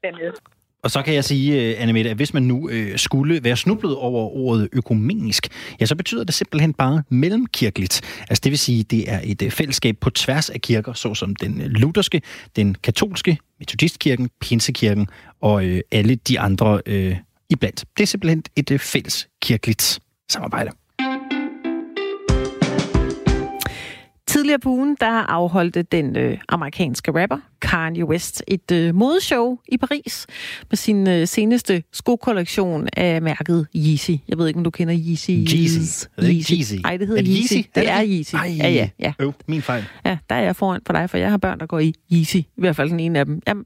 og så kan jeg sige, øh, Annemette, at hvis man nu øh, skulle være snublet over ordet økumenisk, ja, så betyder det simpelthen bare mellemkirkeligt. Altså det vil sige, det er et øh, fællesskab på tværs af kirker, såsom den lutherske, den katolske, metodistkirken, pinsekirken og øh, alle de andre øh, iblandt. Det er simpelthen et øh, fælles kirkeligt samarbejde. Tidligere på ugen, der afholdte den øh, amerikanske rapper Kanye West et øh, modeshow i Paris med sin øh, seneste skokollektion af mærket Yeezy. Jeg ved ikke, om du kender Yeezy. Yeezy. Yeezy. Yeezy. Ej, det hedder Yeezy. Yeezy. Det er Yeezy. Ej, ja, ja, ja. Øv, min fejl. Ja, der er jeg foran for dig, for jeg har børn, der går i Yeezy. I hvert fald den ene af dem. Jamen,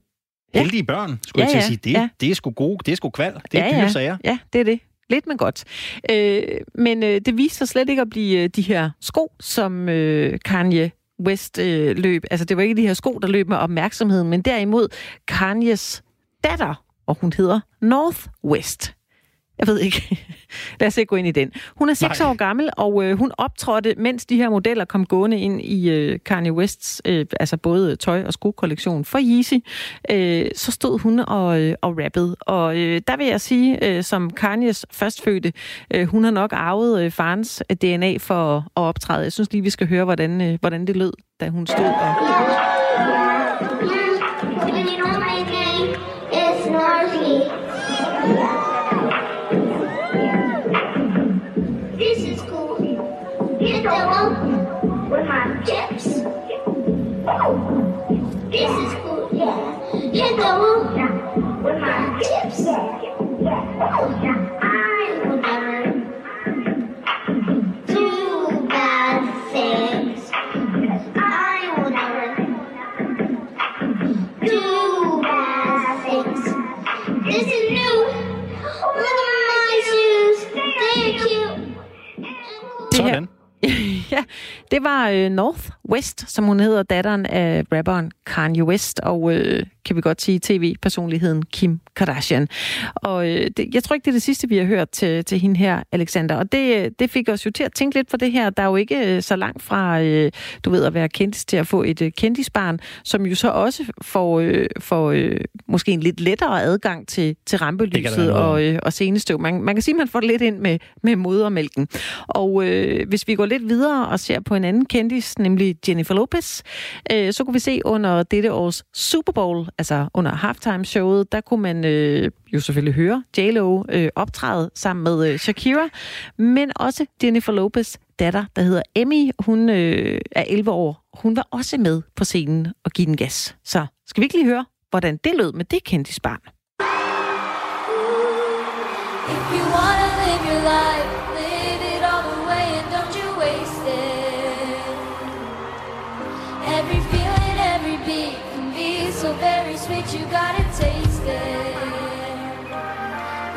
Ja. Heldige børn, skulle ja, jeg til at sige. Det, ja. det er sgu gode, det er sgu kval, det er ja, dyre ja. sager. Ja, det er det. Lidt, men godt. Øh, men øh, det viste sig slet ikke at blive øh, de her sko, som øh, Kanye West øh, løb. Altså, det var ikke de her sko, der løb med opmærksomheden, men derimod Kanyes datter, og hun hedder Northwest. Jeg ved ikke. (laughs) Lad os ikke gå ind i den. Hun er 6 år gammel, og øh, hun optrådte, mens de her modeller kom gående ind i øh, Kanye Wests, øh, altså både tøj- og skokollektion for Yeezy, øh, så stod hun og, øh, og rappede. Og øh, der vil jeg sige, øh, som Kanyes førstfødte, øh, hun har nok arvet øh, farens DNA for at optræde. Jeg synes lige, vi skal høre, hvordan, øh, hvordan det lød, da hun stod og... And With my chips. This is cool, yeah. With my tips. I'm forever. Ja, det var øh, North West, som hun hedder, datteren af rapperen Kanye West, og øh, kan vi godt sige tv-personligheden Kim Kardashian. Og øh, det, jeg tror ikke, det er det sidste, vi har hørt til, til hende her, Alexander. Og det, det fik os jo til at tænke lidt på det her. Der er jo ikke øh, så langt fra, øh, du ved, at være kendis til at få et øh, kendisbarn, som jo så også får, øh, får øh, måske en lidt lettere adgang til, til rampelyset og, øh, og senestøv. Man, man kan sige, at man får det lidt ind med, med modermælken. Og øh, hvis vi går lidt videre og ser på en anden kendis, nemlig Jennifer Lopez, øh, så kunne vi se under dette års Super Bowl, altså under halftime-showet, der kunne man øh, jo selvfølgelig høre J-Lo øh, optræde sammen med øh, Shakira, men også Jennifer Lopez datter, der hedder Emmy, hun øh, er 11 år. Hun var også med på scenen og give den gas. Så skal vi ikke lige høre, hvordan det lød med det kendisbarn? If you wanna live your life, got it tasted.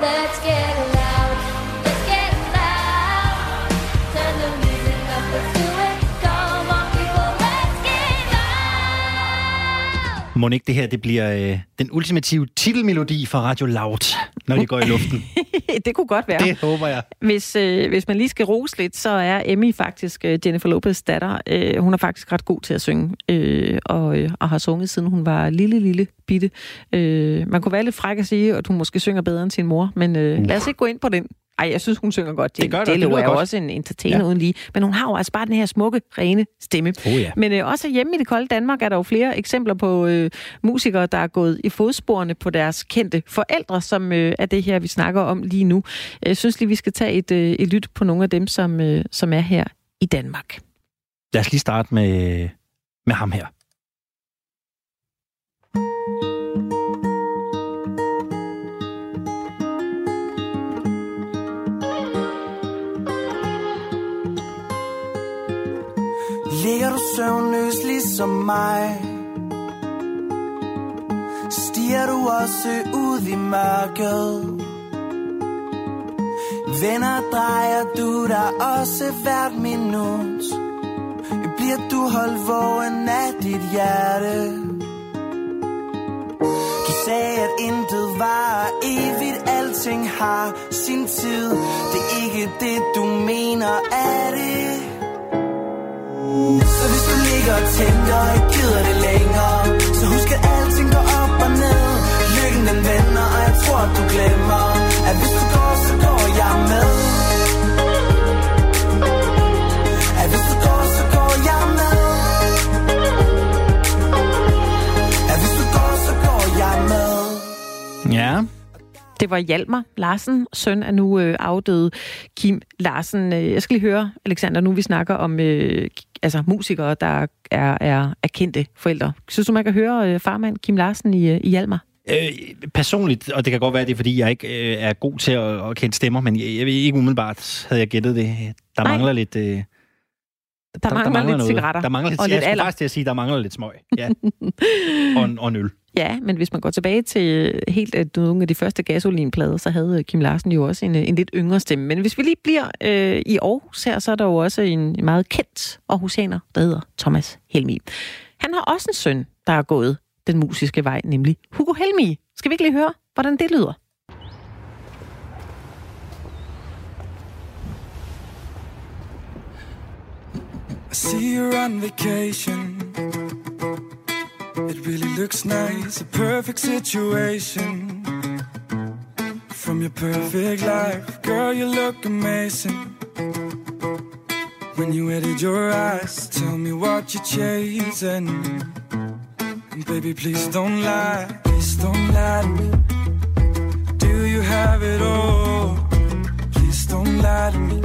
Let's get loud, let's get loud. Turn the music up, let's do it. Come on, people, let's get loud. Må ikke det her det bliver øh, den ultimative titelmelodi for Radio Loud, når de går i luften? (laughs) det kunne godt være. Det håber jeg. Hvis, øh, hvis man lige skal rose lidt, så er Emmy faktisk øh, Jennifer Lopez datter. Øh, hun er faktisk ret god til at synge, øh, og, øh, og har sunget siden hun var lille, lille bitte. Øh, man kunne være lidt fræk at sige, at hun måske synger bedre end sin mor, men øh, lad os ikke gå ind på den. Ej, jeg synes, hun synger godt. Det gør det, det det er jo også en entertainer ja. uden lige. Men hun har jo altså bare den her smukke, rene stemme. Oh ja. Men øh, også hjemme i det kolde Danmark er der jo flere eksempler på øh, musikere, der er gået i fodsporene på deres kendte forældre, som øh, er det her, vi snakker om lige nu. Jeg synes lige, vi skal tage et, øh, et lyt på nogle af dem, som, øh, som er her i Danmark. Lad os lige starte med, med ham her. Ligger du søvnløs ligesom mig? Stiger du også ud i mørket? Venner drejer du dig også hvert minut? Bliver du holdt vågen af dit hjerte? Du sagde at intet var evigt. Alting har sin tid. Det er ikke det du mener er det? Så hvis du ligger og tænker, ikke gider det længere. Så husk at alting går op og ned. Lykken den vender, og jeg tror at du glemmer At hvis du går, så går jeg med. At hvis du går, så går jeg med. At hvis du går, så går jeg med. Ja, det var Hjalmar Larsen, søn af nu øh, afdøde Kim Larsen. Øh, Jeg skal lige høre, Alexander, nu vi snakker om øh, altså, musikere, der er, er, er kendte forældre. Synes du, man kan høre øh, farmand Kim Larsen i, øh, i Hjalmar? øh, personligt, og det kan godt være, det er, fordi jeg ikke øh, er god til at, at kende stemmer, men jeg, jeg ikke umiddelbart, havde jeg gættet det. Der Nej. mangler lidt... Øh, Der, der mangler lidt noget. cigaretter Der mangler lidt, og jeg lidt alder. faktisk til at sige, der mangler lidt smøg. Ja. (laughs) og, en- og en øl. Ja, men hvis man går tilbage til helt øh, nogle af de første gasolinplader, så havde øh, Kim Larsen jo også en, øh, en lidt yngre stemme. Men hvis vi lige bliver øh, i Aarhus her, så er der jo også en meget kendt aarhusianer, der hedder Thomas Helmi. Han har også en søn, der er gået den musiske vej, nemlig Hugo Helmi. Skal vi ikke lige høre, hvordan det lyder? I see you're on vacation It really looks nice, a perfect situation. From your perfect life, girl, you look amazing. When you edit your eyes, tell me what you're chasing. And baby, please don't lie, please don't lie to me. Do you have it all? Please don't lie to me.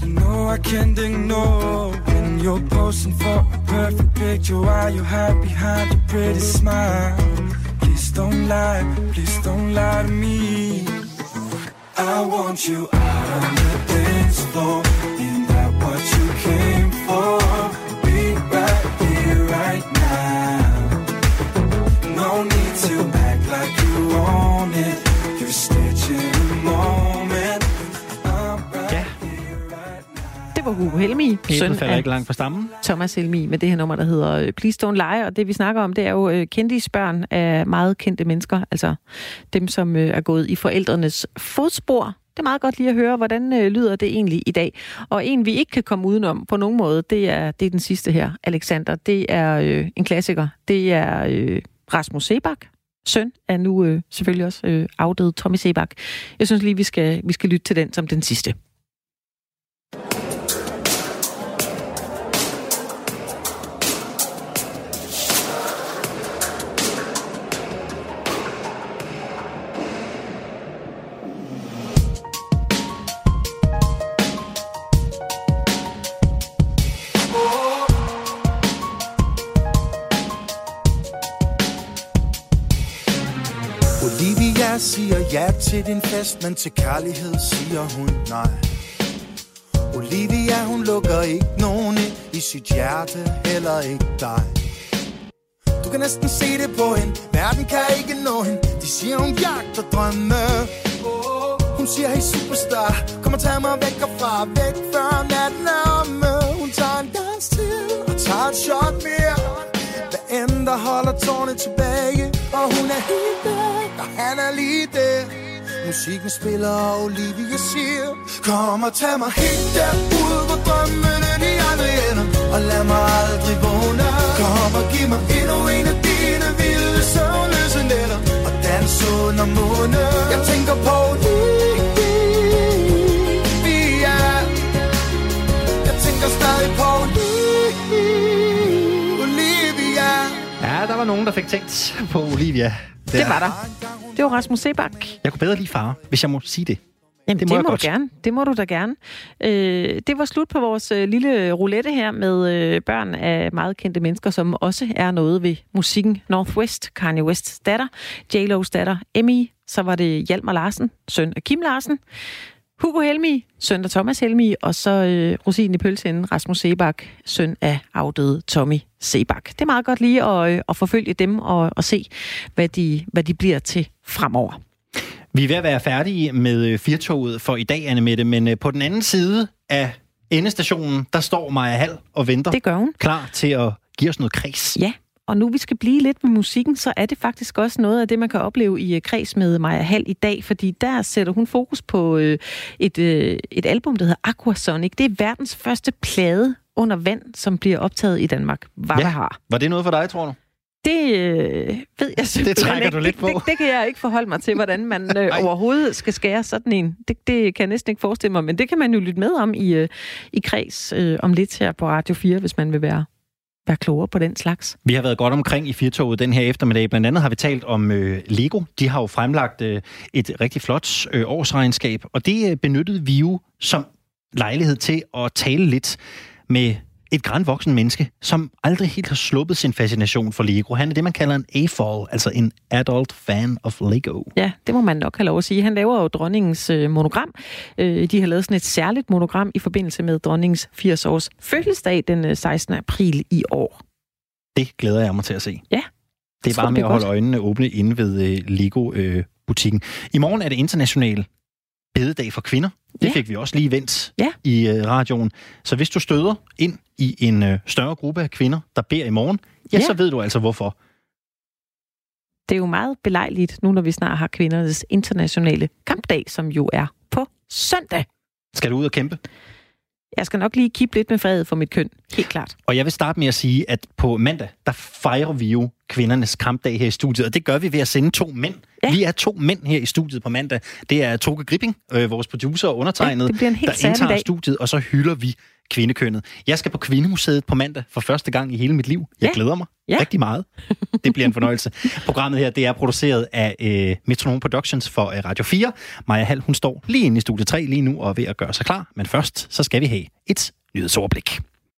You know I can't ignore when you're posing for perfect picture while you hide behind your pretty smile. Please don't lie, please don't lie to me. I want you out on the dance floor. Ain't that what you came for? Be right here, right now. No need to act like you own it. Det var Hugo Helmi, søn Æblet falder ikke langt fra stammen. Thomas Helmi med det her nummer, der hedder øh, Please Don't Lie. Og det, vi snakker om, det er jo øh, kendte børn af meget kendte mennesker. Altså dem, som øh, er gået i forældrenes fodspor. Det er meget godt lige at høre, hvordan øh, lyder det egentlig i dag. Og en, vi ikke kan komme udenom på nogen måde, det er, det er den sidste her, Alexander. Det er øh, en klassiker. Det er øh, Rasmus Sebak, søn af nu øh, selvfølgelig også øh, afdøde Tommy Sebak. Jeg synes lige, vi skal, vi skal lytte til den som den sidste. Siger ja til din fest, men til kærlighed siger hun nej. Olivia, hun lukker ikke nogen ind i sit hjerte, heller ikke dig. Du kan næsten se det på hende, verden kan ikke nå hende. De siger, hun jagter drømme. Hun siger, hey superstar, kom og tag mig væk herfra, væk før natten er omme. Hun tager en dans til og tager et shot mere. Hvad end der holder tårne tilbage og hun er helt der, og han er lige der. Musikken spiller, og Olivia siger Kom og tag mig helt derud, hvor drømmene de aldrig ender. Og lad mig aldrig vågne Kom og giv mig endnu en af dine vilde søvnløse nætter. Og dans under månen. Jeg tænker på der nogen, der fik tænkt på Olivia. Det var der. Det var Rasmus Sebak. Jeg kunne bedre lide far, hvis jeg må sige det. Jamen, Det må det må godt. du gerne. Det må du da gerne. Øh, det var slut på vores øh, lille roulette her med øh, børn af meget kendte mennesker, som også er noget ved musikken. Northwest, Kanye Wests datter, J-Lo's datter, Emmy, så var det Hjalmar Larsen, søn af Kim Larsen, Hugo Helmi, søn af Thomas Helmi, og så øh, Rosinen i pølseenden, Rasmus Sebak, søn af afdøde Tommy Sebak. Det er meget godt lige at, øh, at forfølge dem og, og se, hvad de, hvad de bliver til fremover. Vi er ved at være færdige med øh, firtoget for i dag, Anne Mette, men øh, på den anden side af endestationen, der står Maja Hall og venter, Det gør hun. klar til at give os noget kreds. Ja, og nu vi skal blive lidt med musikken, så er det faktisk også noget af det, man kan opleve i øh, kreds med Maja Hall i dag, fordi der sætter hun fokus på øh, et, øh, et album, der hedder Aquasonic. Det er verdens første plade under vand, som bliver optaget i Danmark. Hvad Ja. har. Var det noget for dig, tror du? Det øh, ved jeg simpelthen trækker ikke. du lidt det, på. Det, det kan jeg ikke forholde mig til, hvordan man øh, (laughs) overhovedet skal skære sådan en. Det, det kan jeg næsten ikke forestille mig, men det kan man jo lytte med om i, øh, i kreds øh, om lidt her på Radio 4, hvis man vil være, være klogere på den slags. Vi har været godt omkring i Firtoget den her eftermiddag. Blandt andet har vi talt om øh, Lego. De har jo fremlagt øh, et rigtig flot øh, årsregnskab, og det øh, benyttede vi jo som lejlighed til at tale lidt med et grænvoksen menneske, som aldrig helt har sluppet sin fascination for Lego. Han er det, man kalder en A-fall, altså en adult fan of Lego. Ja, det må man nok have lov at sige. Han laver jo dronningens øh, monogram. Øh, de har lavet sådan et særligt monogram i forbindelse med dronningens 80-års fødselsdag den øh, 16. april i år. Det glæder jeg mig til at se. Ja. Det er bare med at holde godt? øjnene åbne inde ved øh, Lego-butikken. I morgen er det international bededag for kvinder. Det Ja. fik vi også lige vendt Ja. i øh, radioen. Så hvis du støder ind i en øh, større gruppe af kvinder, der beder i morgen, ja, Ja. så ved du altså hvorfor. Det er jo meget belejligt nu, når vi snart har kvindernes internationale kampdag, som jo er på søndag. Skal du ud og kæmpe? Jeg skal nok lige kippe lidt med faget for mit køn. Helt klart. Og jeg vil starte med at sige, at på mandag, der fejrer vi jo kvindernes kampdag her i studiet, og det gør vi ved at sende to mænd. Ja. Vi er to mænd her i studiet på mandag. Det er Toge Gripping, øh, vores producer og undertegnet, Ja, der indtager dag. studiet, og så hylder vi kvindekønnet. Jeg skal på Kvindemuseet på mandag for første gang i hele mit liv. Jeg Ja. glæder mig Ja. rigtig meget. Det bliver en fornøjelse. (laughs) Programmet her, det er produceret af øh, Metronome Productions for øh, Radio 4. Maja Hall, hun står lige inde i studie 3 lige nu og er ved at gøre sig klar. Men først, så skal vi have et nyhedsoverblik.